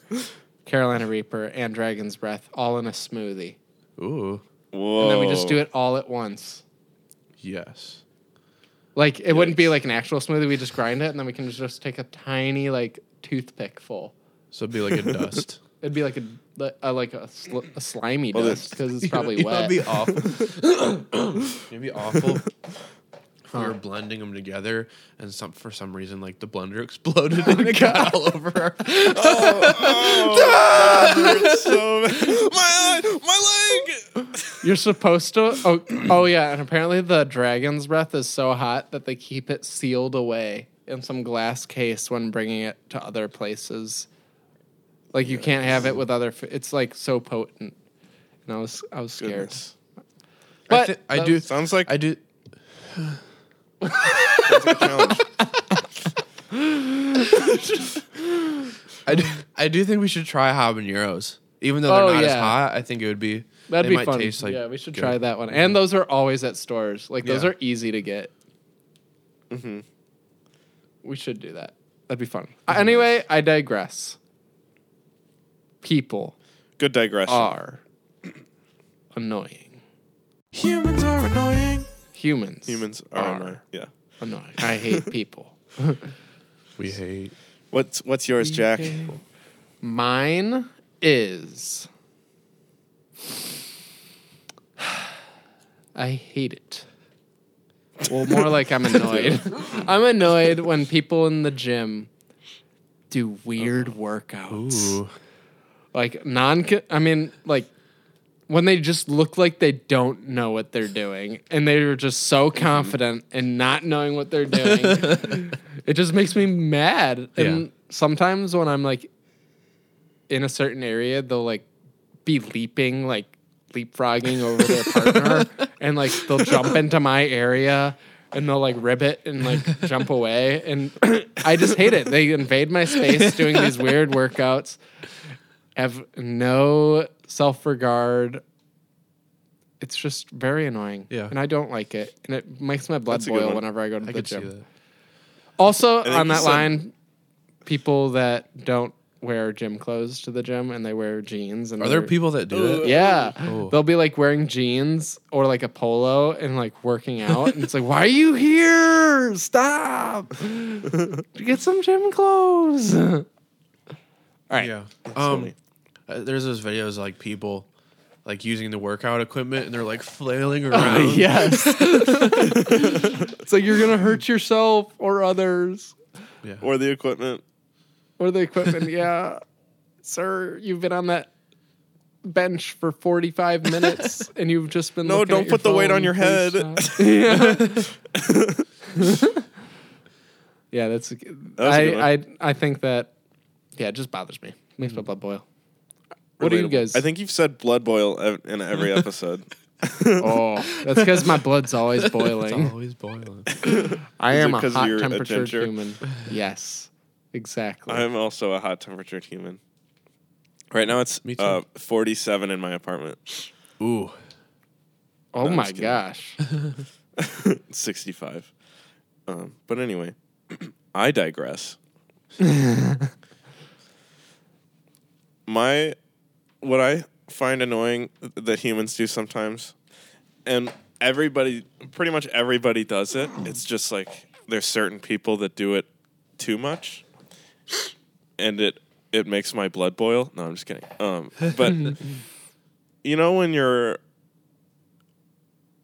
Carolina Reaper, and Dragon's Breath all in a smoothie. Ooh, Whoa. And then we just do it all at once. yes. Like it wouldn't be like an actual smoothie. We just grind it, and then we can just take a tiny like toothpick full. So it'd be like a dust. It'd be like a, a like a, sl- a slimy Well, dust because it's probably You know, wet. It'd be awful. it'd be awful. If We were blending them together, and some for some reason, like the blender exploded oh and it got all over our. Oh, oh that hurts so bad. my eye, my leg. You're supposed to. Oh, oh yeah, and apparently the dragon's breath is so hot that they keep it sealed away in some glass case when bringing it to other places. Like you can't have it with other. F- it's like so potent. And I was I was scared. Goodness. But I, thi- I that do. was- Sounds like I do. Sounds like a challenge. I do. I do think we should try habaneros, even though Oh, they're not as yeah. hot. I think it would be. That'd they be might fun. taste like yeah, we should good. try that one. And those are always at stores. Like those Yeah. are easy to get. Mhm. We should do that. That'd be fun. Uh, Anyway, I digress. People Good digression. are annoying. Humans are annoying. Humans. Humans are annoying. Yeah. annoying. I hate people. We hate. What's what's yours, Jack? Mine is. I hate it. Well, more like I'm annoyed. I'm annoyed when people in the gym do weird workouts. Ooh. Like non I mean like when they just look like they don't know what they're doing and they're just so mm-hmm. confident in not knowing what they're doing. it just makes me mad. And Yeah. sometimes when I'm like in a certain area, they'll like be leaping, like leapfrogging over their partner, and like they'll jump into my area and they'll like rib it and like jump away. And I just hate it. They invade my space doing these weird workouts, have no self regard. It's just very annoying. Yeah. And I don't like it. And it makes my blood That's a good boil one. whenever I go to I the could see gym. that. Also, think on you that said- line, people that don't wear gym clothes to the gym and they wear jeans. And Are there they're- people that do that? Yeah, Oh. they'll be like wearing jeans or like a polo and like working out, and it's like, why are you here? Stop! Get some gym clothes. All right. Yeah. Um, funny. Uh, there's those videos of, like people like using the workout equipment and they're like flailing around. yes. it's like you're gonna hurt yourself or others Yeah. Or the equipment. or the equipment. yeah, sir, you've been on that bench for 45 minutes and you've just been No, looking don't at your put the weight on your head. yeah. yeah, that's. was a good one. I, I I think that. Yeah, it just bothers me. Makes my blood boil. What do you guys? I think you've said blood boil ev- in every episode. Oh, that's because my blood's always It's boiling. always boiling. I Is am it a 'cause hot you're a temperature ginger? human. Yes, exactly. I'm also a hot temperatured human. Right now it's Me too. uh, 47 in my apartment. Ooh. oh I'm my kidding. gosh. 65. Um, but anyway, I digress. My what I find annoying that humans do sometimes, and everybody, pretty much everybody does it. It's just like there's certain people that do it too much, and it it makes my blood boil. No, I'm just kidding. Um, but you know when you're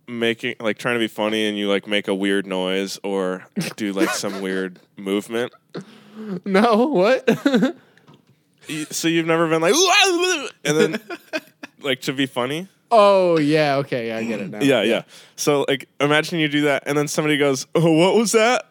making like trying to be funny and you like make a weird noise or do like some weird movement. No, what? You- So you've never been like "Ooh, ah, ah," and then like to be funny. Oh yeah, okay, I get it now. Yeah, yeah. So like, imagine you do that, and then somebody goes, "Oh, what was that?"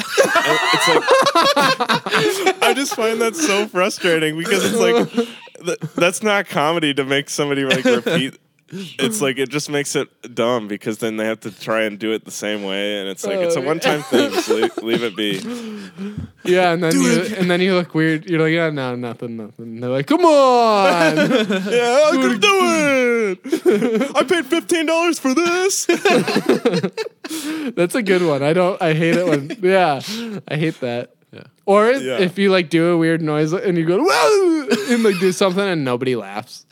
It's like, I just find that so frustrating because it's like, th- that's not comedy to make somebody like repeat. It's like it just makes it dumb because then they have to try and do it the same way, and it's like it's a oh, one-time thing. Just leave, leave it be. Yeah, and then you and then you look weird. You're like, yeah, no, nothing, nothing. They're like, come on. Yeah, I can do it. I paid fifteen dollars for this. That's a good one. I don't. I hate it when. Yeah, I hate that. Yeah. Or Yeah. if you like do a weird noise and you go whoa and like do something and nobody laughs.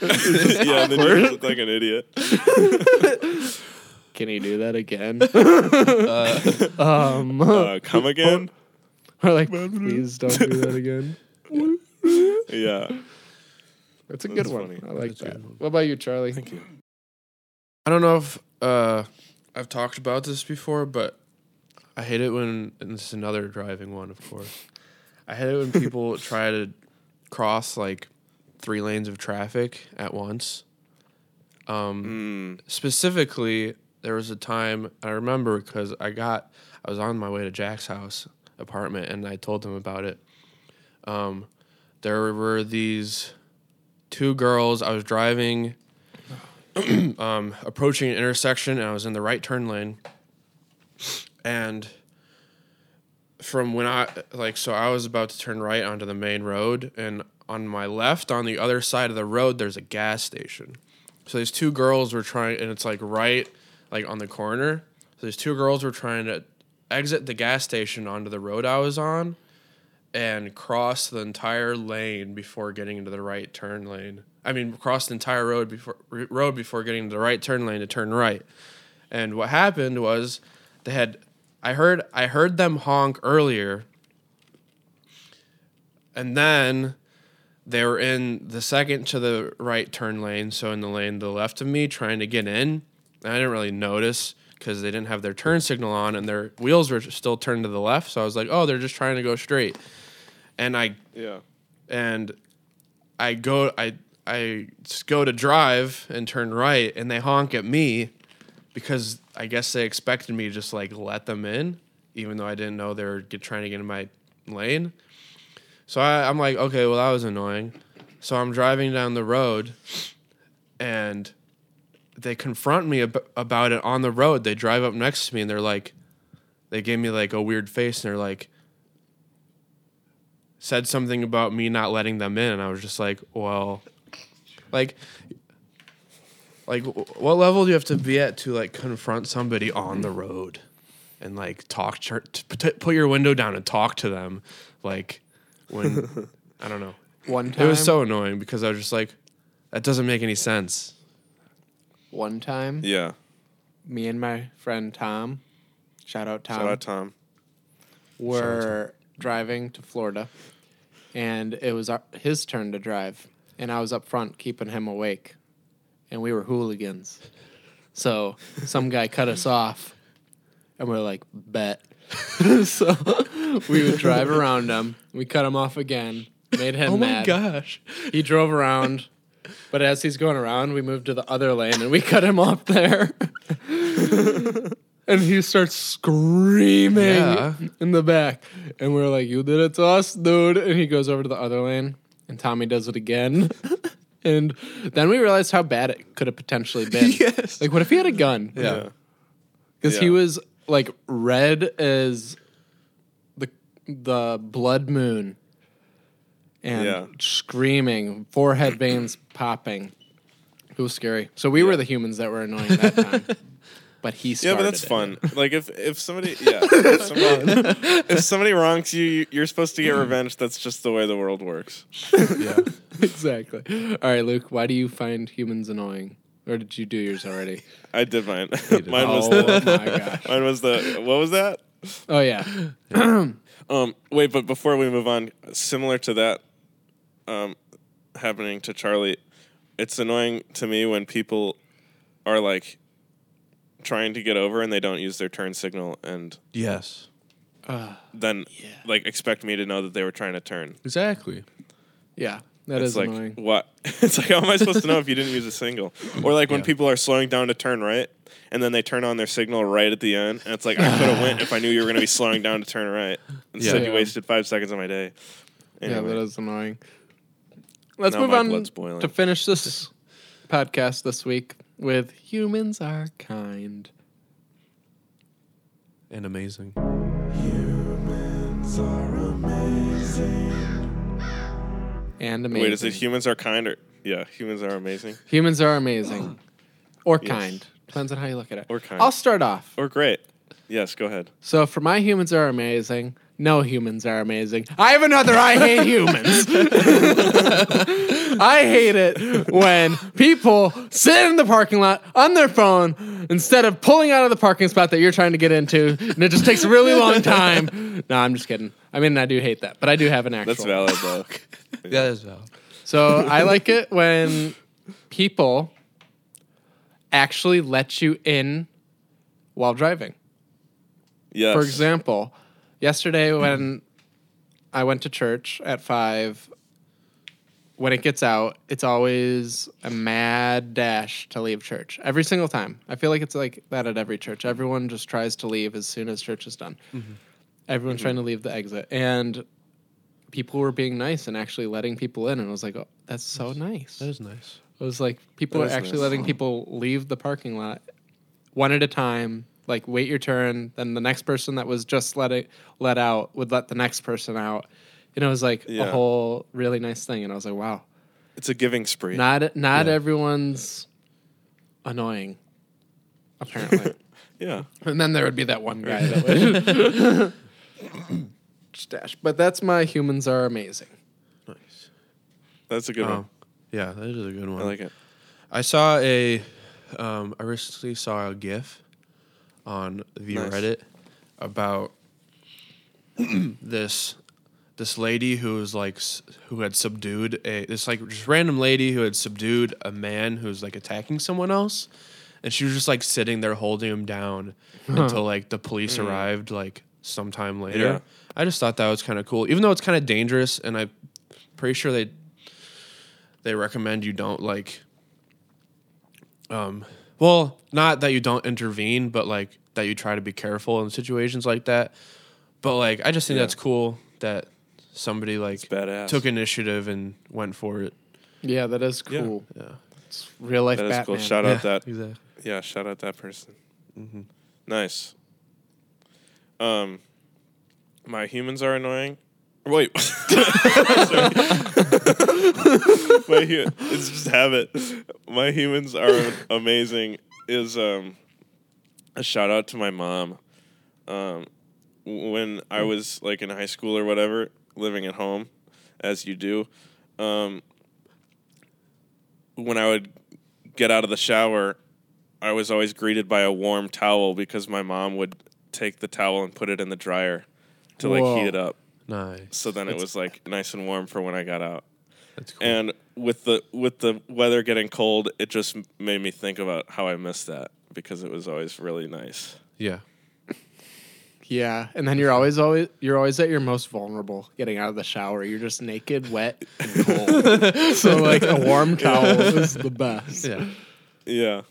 yeah, then you look like an idiot. Can you do that again? um, Uh, come again? or like, please don't do that again. Yeah. That's a good That's one. funny. I like That's a that. good one. What about you, Charlie? Thank you. I don't know if uh, I've talked about this before, but I hate it when and this is another driving one, of course. I hate it when people try to cross like three lanes of traffic at once. Um, Specifically, there was a time I remember because I got I was on my way to Jack's house apartment and I told him about it. Um, there were these two girls. I was driving um, approaching an intersection and I was in the right turn lane. And from when I like so I was about to turn right onto the main road and on my left on the other side of the road there's a gas station. So these two girls were trying and it's like right like on the corner. So these two girls were trying to exit the gas station onto the road I was on and cross the entire lane before getting into the right turn lane. I mean, cross the entire road before road before getting to the right turn lane to turn right. And what happened was they had I heard I heard them honk earlier. And then they were in the second to the right turn lane, so in the lane to the left of me trying to get in. And I didn't really notice because they didn't have their turn signal on and their wheels were still turned to the left, so I was like, "Oh, they're just trying to go straight." And I Yeah. and I go I, I go to drive and turn right and they honk at me because I guess they expected me to just like let them in even though I didn't know they were get, trying to get in my lane. So I, I'm like, okay, well that was annoying. So I'm driving down the road and they confront me ab- about it on the road. They drive up next to me and they're like, they gave me like a weird face and they're like, said something about me not letting them in, and I was just like, well, like, like what level do you have to be at to like confront somebody on the road and like talk to, put your window down and talk to them, like when I don't know. One time. It was so annoying because I was just like, that doesn't make any sense. one time, Yeah. me and my friend Tom, shout out Tom, Shout out Tom. were driving to Florida, and it was our, his turn to drive, and I was up front keeping him awake, and we were hooligans. So some guy cut us off, and we are like, bet. so we would drive around him. We cut him off again. Made him oh mad. Oh my gosh! He drove around, but as he's going around, we moved to the other lane and we cut him off there. and he starts screaming Yeah. in the back. And we're like, You did it to us, dude. And he goes over to the other lane, and Tommy does it again. and then we realized how bad it could have potentially been. Yes. Like, what if he had a gun? Yeah. Because he was like red as the the blood moon, and Yeah. screaming, forehead veins popping. It was scary. So we were the humans that were annoying that time. But he started. Yeah, but that's it. fun. Like if if somebody yeah if somebody, if somebody wrongs you, you, you're supposed to get revenge. That's just the way the world works. Yeah. exactly. All right, Luke. Why do you find humans annoying? Or did you do yours already? I did mine. mine was oh the my gosh. mine was the what was that? Oh yeah. Um, wait, but before we move on, similar to that, um, happening to Charlie, it's annoying to me when people are like trying to get over and they don't use their turn signal and Yes. then like expect me to know that they were trying to turn. Exactly. Yeah. That it's is like annoying. what? It's like how am I supposed to know if you didn't use a signal? Or like when Yeah. people are slowing down to turn right, and then they turn on their signal right at the end, and it's like I could have went if I knew you were going to be slowing down to turn right. Instead, Yeah. you wasted five seconds of my day. Yeah, that is annoying. Let's Now move on to finish this podcast this week with humans are kind. And amazing. Humans are amazing. And amazing. Wait, is it humans are kind or yeah? Humans are amazing Humans are amazing. Or Yes. kind. Depends on how you look at it. Or kind. I'll start off. or great. Yes, go ahead. So for my humans are amazing. No humans are amazing. I have another I hate humans. I hate it when people sit in the parking lot on their phone instead of pulling out of the parking spot that you're trying to get into, and it just takes a really long time. No, I'm just kidding. I mean, I do hate that, but I do have an actual. That's valid though. Yeah, that's valid. So I like it when people actually let you in while driving. Yes. For example, yesterday when I went to church at five, when it gets out, it's always a mad dash to leave church every single time. I feel like it's like that at every church. Everyone just tries to leave as soon as church is done. Mm-hmm. Everyone's trying to leave the exit, and people were being nice and actually letting people in. And I was like, "Oh, that's so nice." That is nice. It was like people That are actually nice. letting people leave the parking lot one at a time. Like wait your turn, then the next person that was just let it let out would let the next person out. And it was like a whole really nice thing. And I was like, wow, It's a giving spree. not not Yeah. everyone's annoying, apparently. yeah. and then there would be that one guy that would stash. But that's my humans are amazing. Nice. That's a good Oh, one. yeah, that is a good one. I like it. I saw a, um, I recently saw a GIF on the Nice. Reddit about this this lady who was like s- who had subdued a this like just random lady who had subdued a man who was like attacking someone else, and she was just like sitting there holding him down until like the police arrived like sometime later. Yeah. I just thought that was kind of cool, even though it's kind of dangerous, and I'm pretty sure they they recommend you don't like um well not that you don't intervene but like that you try to be careful in situations like that but like i just think Yeah. that's cool that somebody like took initiative and went for it Yeah, that is cool. yeah It's real life That is Batman. cool. Shout out that. exactly Yeah, shout out that person. Mm-hmm. Nice. Um, my humans are annoying. Wait. My hu- it's just habit. My humans are amazing. Is um, a shout out to my mom. Um, when I was like in high school or whatever, living at home, as you do. Um, when I would get out of the shower, I was always greeted by a warm towel because my mom would take the towel and put it in the dryer to like Whoa. heat it up. nice So then it was like nice and warm for when I got out. that's cool And with the with the weather getting cold, it just made me think about how I missed that because it was always really nice. yeah Yeah, and then you're always always you're always at your most vulnerable getting out of the shower. You're just naked, wet, and cold. so like a warm towel is the best. yeah Yeah.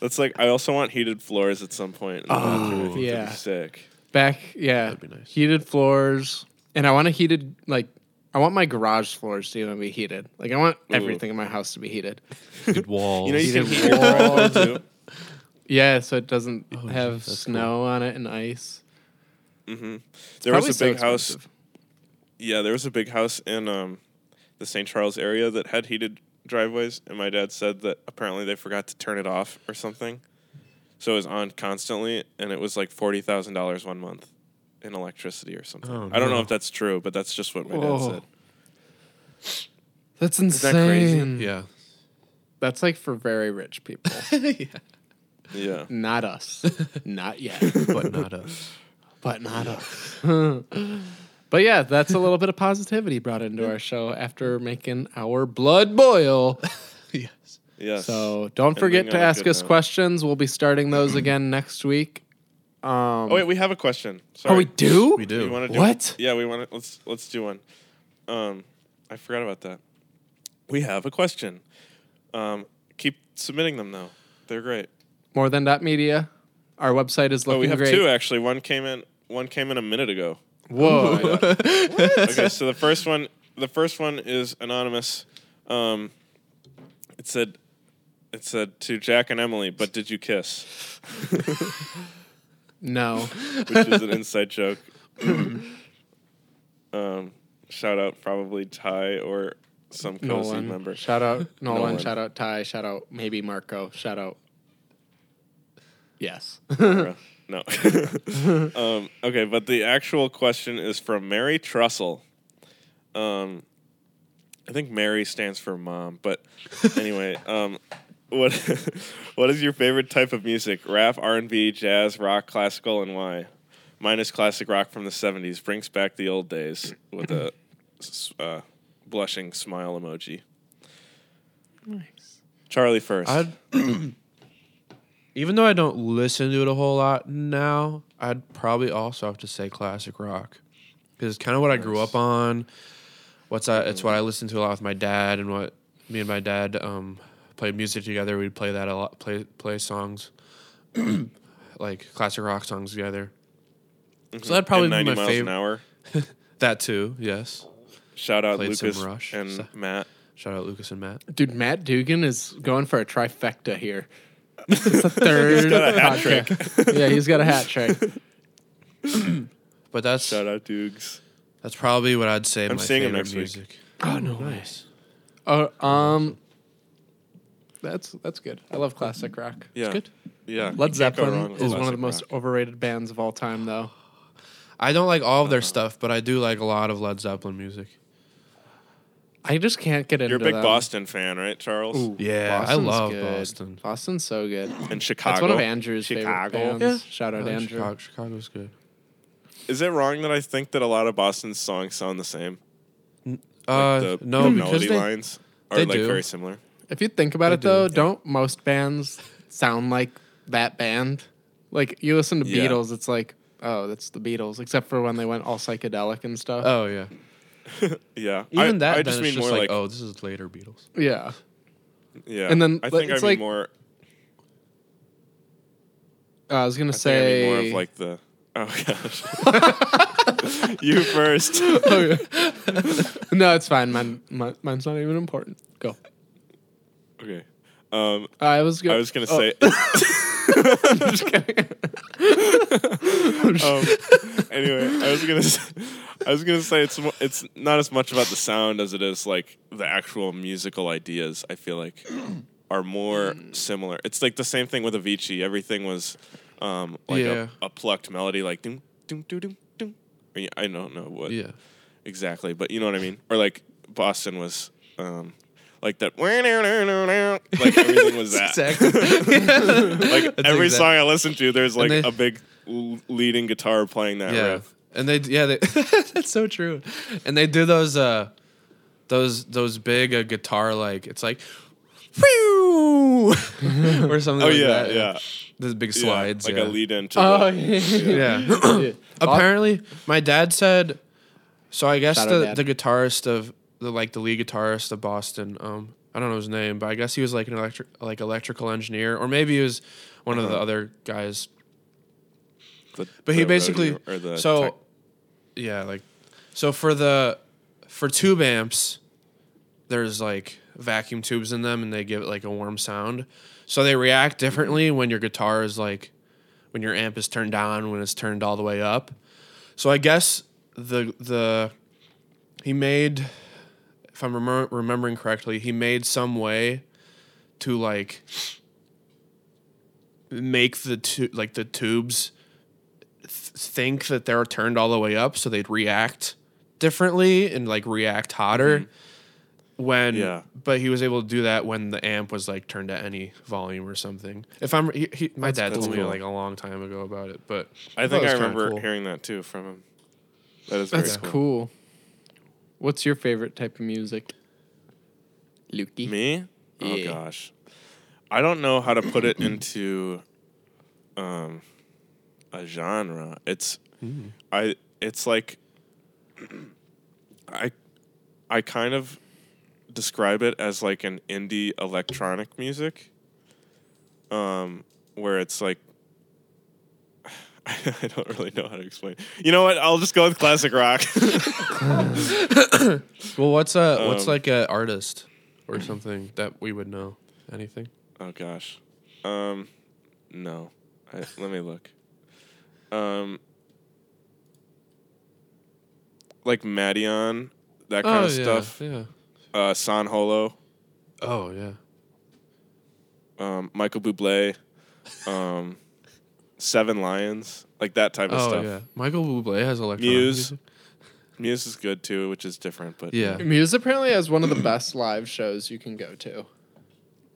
That's like I also want heated floors at some point. In the bathroom. I think that'd be yeah. sick. Back, yeah, That'd be nice. heated floors, and I want a heated like I want my garage floors to even be heated. Like I want Ooh. everything in my house to be heated. good walls You know you can Heated heat your garage walls. too. Yeah, so it doesn't Oh, have geez, that's snow on it and ice. There was Probably a so big house. expensive. Yeah, there was a big house in um, the St. Charles area that had heated driveways, and my dad said that apparently they forgot to turn it off or something, so it was on constantly, and it was like forty thousand dollars one month in electricity or something. Oh, I don't know if that's true, but that's just what my Whoa. dad said. That's that insane. crazy? yeah That's like for very rich people, Yeah, not us, not yet. but not us but not us. but yeah, that's a little bit of positivity brought into our show after making our blood boil. Yes yes. So don't forget to ask us note. questions. We'll be starting those again next week. Um, oh wait, we have a question. Sorry. oh, we do. we do You want to do What? Yeah, we want to. Let's let's do one. Um, I forgot about that. we have a question. Um, keep submitting them though; they're great. More than that media. Our website is Oh, looking we have great. two actually. One came in. One came in a minute ago. Whoa. okay, so the first one, the first one is anonymous. Um, it said, it said to Jack and Emily, but did you kiss? no. Which is an inside joke. um, shout out probably Ty or some cozy Nolan. member. Shout out Nolan. Nolan. Shout out Ty. Shout out maybe Marco. Shout out. Yes. No. um, okay, but the actual question is from Mary Trussell. Um, I think Mary stands for mom, but anyway, um, what what is your favorite type of music? Rap, R and B, jazz, rock, classical, and why? Mine is classic rock from the '70s. Brings back the old days with a uh, blushing smile emoji. nice. Charlie first. I'd even though I don't listen to it a whole lot now, I'd probably also have to say classic rock because it's kind of what I grew up on. What's that? It's what I listened to a lot with my dad, and what me and my dad um, played music together. We'd play that a lot, play play songs, like classic rock songs together. So that'd probably And be 90 my miles an favorite. hour. That too, yes. Shout out Played Lucas Rush. and So- Matt. Shout out Lucas and Matt. Dude, Matt Dugan is going for a trifecta here. It's the third got a hat trick. yeah, he's got a hat trick. But that's Shout out Dukes. that's probably what I'd say. I'm my seeing him favorite next week. music. Oh no. Nice. Oh, um, that's that's good. I love classic rock. Yeah. good. Yeah. Led you can't go wrong Zeppelin is one of the most rock. overrated bands of all time, though. I don't like all of Uh-huh. their stuff, but I do like a lot of Led Zeppelin music. I just can't get into You're a big them. Boston fan, right, Charles? Ooh, Yeah, I love good. Boston. Boston's so good. And Chicago. That's one of Andrew's Chicago. favorite bands. Shout out like Andrew. Chicago. Chicago's good. Is it wrong that I think that a lot of Boston's songs sound the same? Like Uh, the, no, the melody they, lines are they like do. very similar. If you think about They it, though, do. don't most bands sound like that band? Like you listen to Yeah. Beatles, it's like, oh, that's the Beatles, except for when they went all psychedelic and stuff. oh yeah, Yeah. even I, that. I then just it's mean just more like, like, oh, this is later Beatles. yeah. yeah. and then, I but think I it's mean like- more. Uh, I was gonna I think I say mean more of like the. Oh gosh. you first. no, it's fine. Mine, mine, mine's not even important. Go. Okay. Um, I was gonna. I was gonna oh, say. just kidding. um, anyway, I was gonna, say, I was gonna say it's it's not as much about the sound as it is like the actual musical ideas. I feel like are more similar. It's like the same thing with Avicii. Everything was um, like Yeah. a, a plucked melody, like doom doom doom doom doom. I don't know what Yeah, exactly, but you know what I mean. Or like Boston was. Um, like that, like everything was that. exactly. Like That's every exact- song I listen to, there's like they- a big l- leading guitar playing that yeah, riff. and they yeah they, that's so true, and they do those uh those those big uh, guitar like it's like. Whew! or something Oh like yeah, that. yeah, Those big Yeah, slides. like yeah. a lead into. Oh the, yeah. Yeah. Yeah. Apparently, my dad said. So I guess Shout the, the guitarist of the like the lead guitarist of Boston. Um, I don't know his name, but I guess he was like an electric like electrical engineer, or maybe he was one of the Uh-huh. other guys. the- But he the basically the so tech- yeah, like so for the for tube amps, there's like vacuum tubes in them, and they give it like a warm sound. So they react differently when your guitar is like when your amp is turned down, when it's turned all the way up. So I guess the the he made, if I'm remem- remembering correctly, he made some way to like make the tu- like the tubes th- think that they're turned all the way up, so they'd react differently and like react hotter. Mm-hmm. When, Yeah. but he was able to do that when the amp was like turned at any volume or something. If I'm, he, he, my dad that's told me like a long time ago about it, but I think I remember cool. hearing that too from him. That is very That's cool. cool. What's your favorite type of music? Lukey. Me? Oh Yeah. gosh, I don't know how to put it into um, a genre. It's I. It's like I. I kind of describe it as like an indie electronic music. Um, where it's like I don't really know how to explain. You know what? I'll just go with classic rock. Well, what's a what's Um, like a artist or something that we would know? Anything? oh gosh. Um, no. I, let me look. Um, like Madeon, that kind oh of yeah, stuff. yeah. Uh, San Holo, Oh yeah. um, Michael Bublé, um, Seven Lions, like that type of Oh stuff. yeah. Michael Bublé has electronic Muse. music. Muse is good too, which is different, but Yeah. Muse apparently has one of the best live shows you can go to.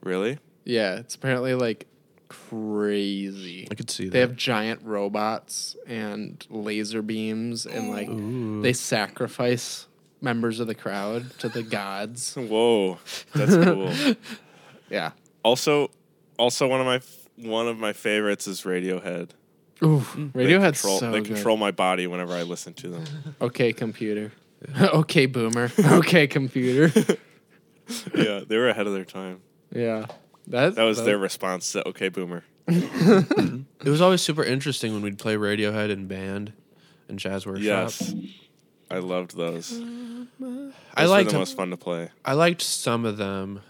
really, Yeah, it's apparently like crazy. I could see that. They have giant robots and laser beams, and like they sacrifice members of the crowd to the gods. whoa, that's cool. Yeah. also, also one of my f- one of my favorites is Radiohead. Ooh, mm. They control, so they good. control my body whenever I listen to them. Okay, computer. okay, boomer. okay, computer. yeah, they were ahead of their time. yeah. That, That was their response to "Okay, Boomer." Mm-hmm. It was always super interesting when we'd play Radiohead in band and jazz workshop. Yes, I loved those. Uh, those I were liked the most fun to play. I liked some of them.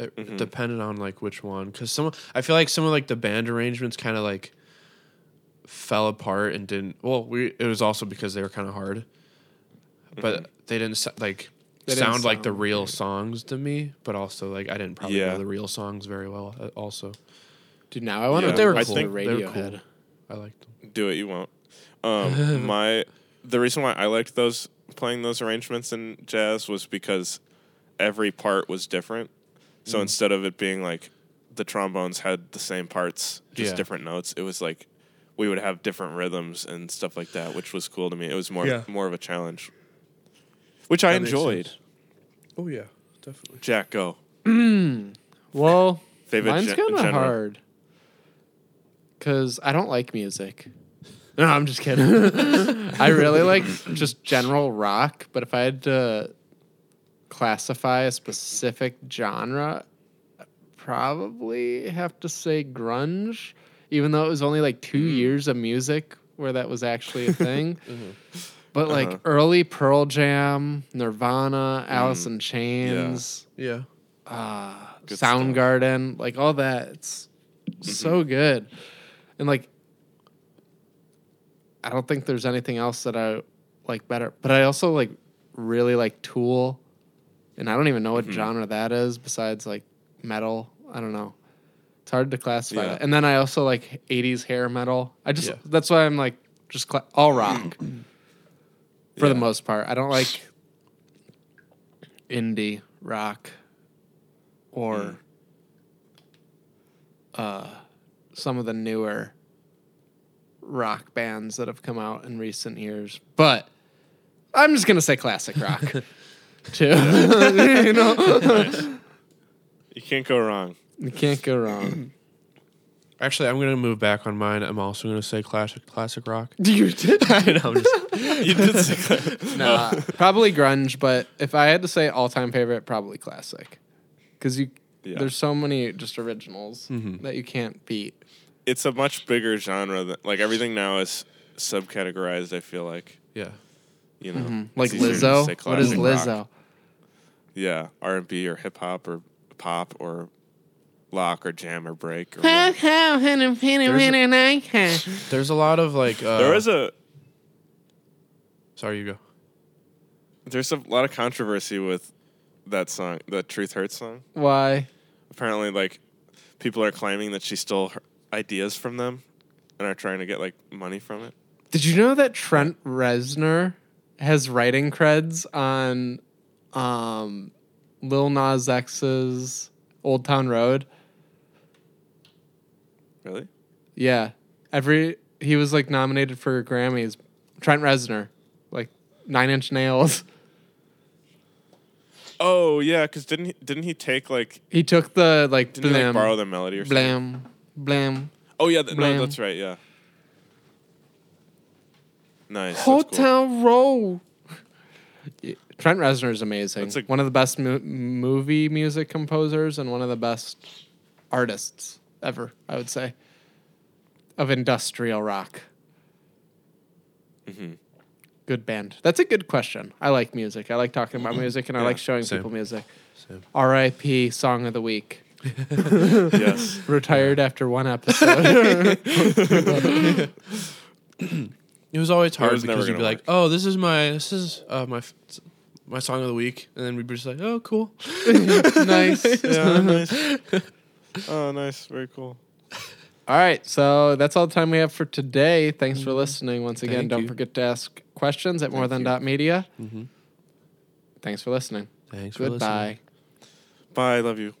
It Mm-hmm. depended on like which one, because some I feel like some of like the band arrangements kind of like fell apart and didn't. Well, we it was also because they were kind of hard, but they didn't like They didn't sound like the real great. songs to me. But also like I didn't probably Yeah. know the real songs very well. uh, Also, Dude, now I want to Yeah, they were I cool. think they were Radiohead. cool. I liked them. Do it, you won't. Um, my the reason why I liked those playing those arrangements in jazz was because every part was different. So Mm. instead of it being like the trombones had the same parts, just Yeah. different notes, it was like we would have different rhythms and stuff like that, which was cool to me. It was more Yeah. more of a challenge, which I That enjoyed. Oh yeah, definitely. Jack, go Well, favorite. mine's gen- kind of hard. Because I don't like music. No, I'm just kidding. I really like just general rock, but if I had to classify a specific genre, I'd probably have to say grunge, even though it was only like two Mm. years of music where that was actually a thing. Mm-hmm. But like Uh-huh. early Pearl Jam, Nirvana, Mm. Alice in Chains, Yeah. uh, Good stuff. Soundgarden, like all that. It's so good. And like, I don't think there's anything else that I like better. But I also like really like Tool, and I don't even know what genre that is besides like metal. I don't know. It's hard to classify. Yeah. that. And then I also like 80s hair metal. I just Yeah. that's why I'm like just cla- all rock for the most part. I don't like indie rock or uh, some of the newer rock bands that have come out in recent years. But I'm just gonna say classic rock too. you know, You can't go wrong. you can't go wrong. Actually, I'm gonna move back on mine. I'm also gonna say classic classic rock. You did I know. I'm just, You did say nah, probably grunge. But if I had to say all time favorite, probably classic, because you Yeah. there's so many just originals mm-hmm. that you can't beat. it's a much bigger genre than like everything now is subcategorized. I feel like yeah. you know, mm-hmm. Like It's easier to Lizzo. say What is classic rock. Lizzo? Yeah, R and B or hip hop or pop or lock or jam or break. Or what. There's a lot of like. Uh, there is a Sorry, you go. there's a lot of controversy with that song, the Truth Hurts song. Why? Apparently, like people are claiming that she stole her ideas from them and are trying to get like money from it. Did you know that Trent Reznor has writing creds on um, Lil Nas X's Old Town Road? Really? Yeah, every he was like nominated for Grammys. Trent Reznor, like Nine Inch Nails. Oh yeah, because didn't he didn't he take like He took the like didn't he like blam, borrow the melody or something? blam, blam. Oh yeah, th- no, that's right. Yeah. Nice. that's cool. Hotel Road. Trent Reznor is amazing. That's a- one of the best mo- movie music composers and one of the best artists ever, I would say, of industrial rock. Mm-hmm. Good band. That's a good question. I like music. I like talking about music, and I like showing same. people music. Same. R.I.P. Song of the Week. yes. Retired after one episode. It was always hard was because you'd be gonna like, "Oh, this is my this is uh, my f- my song of the week," and then we'd be just like, "Oh, cool." nice. Yeah, nice. Oh, nice. Very cool. All right, so that's all the time we have for today. Thanks for mm-hmm. listening. Once again, Thank don't you. forget to ask questions at morethan.media. Mm-hmm. Thanks for listening. Thanks for listening. Goodbye. Bye. I love you.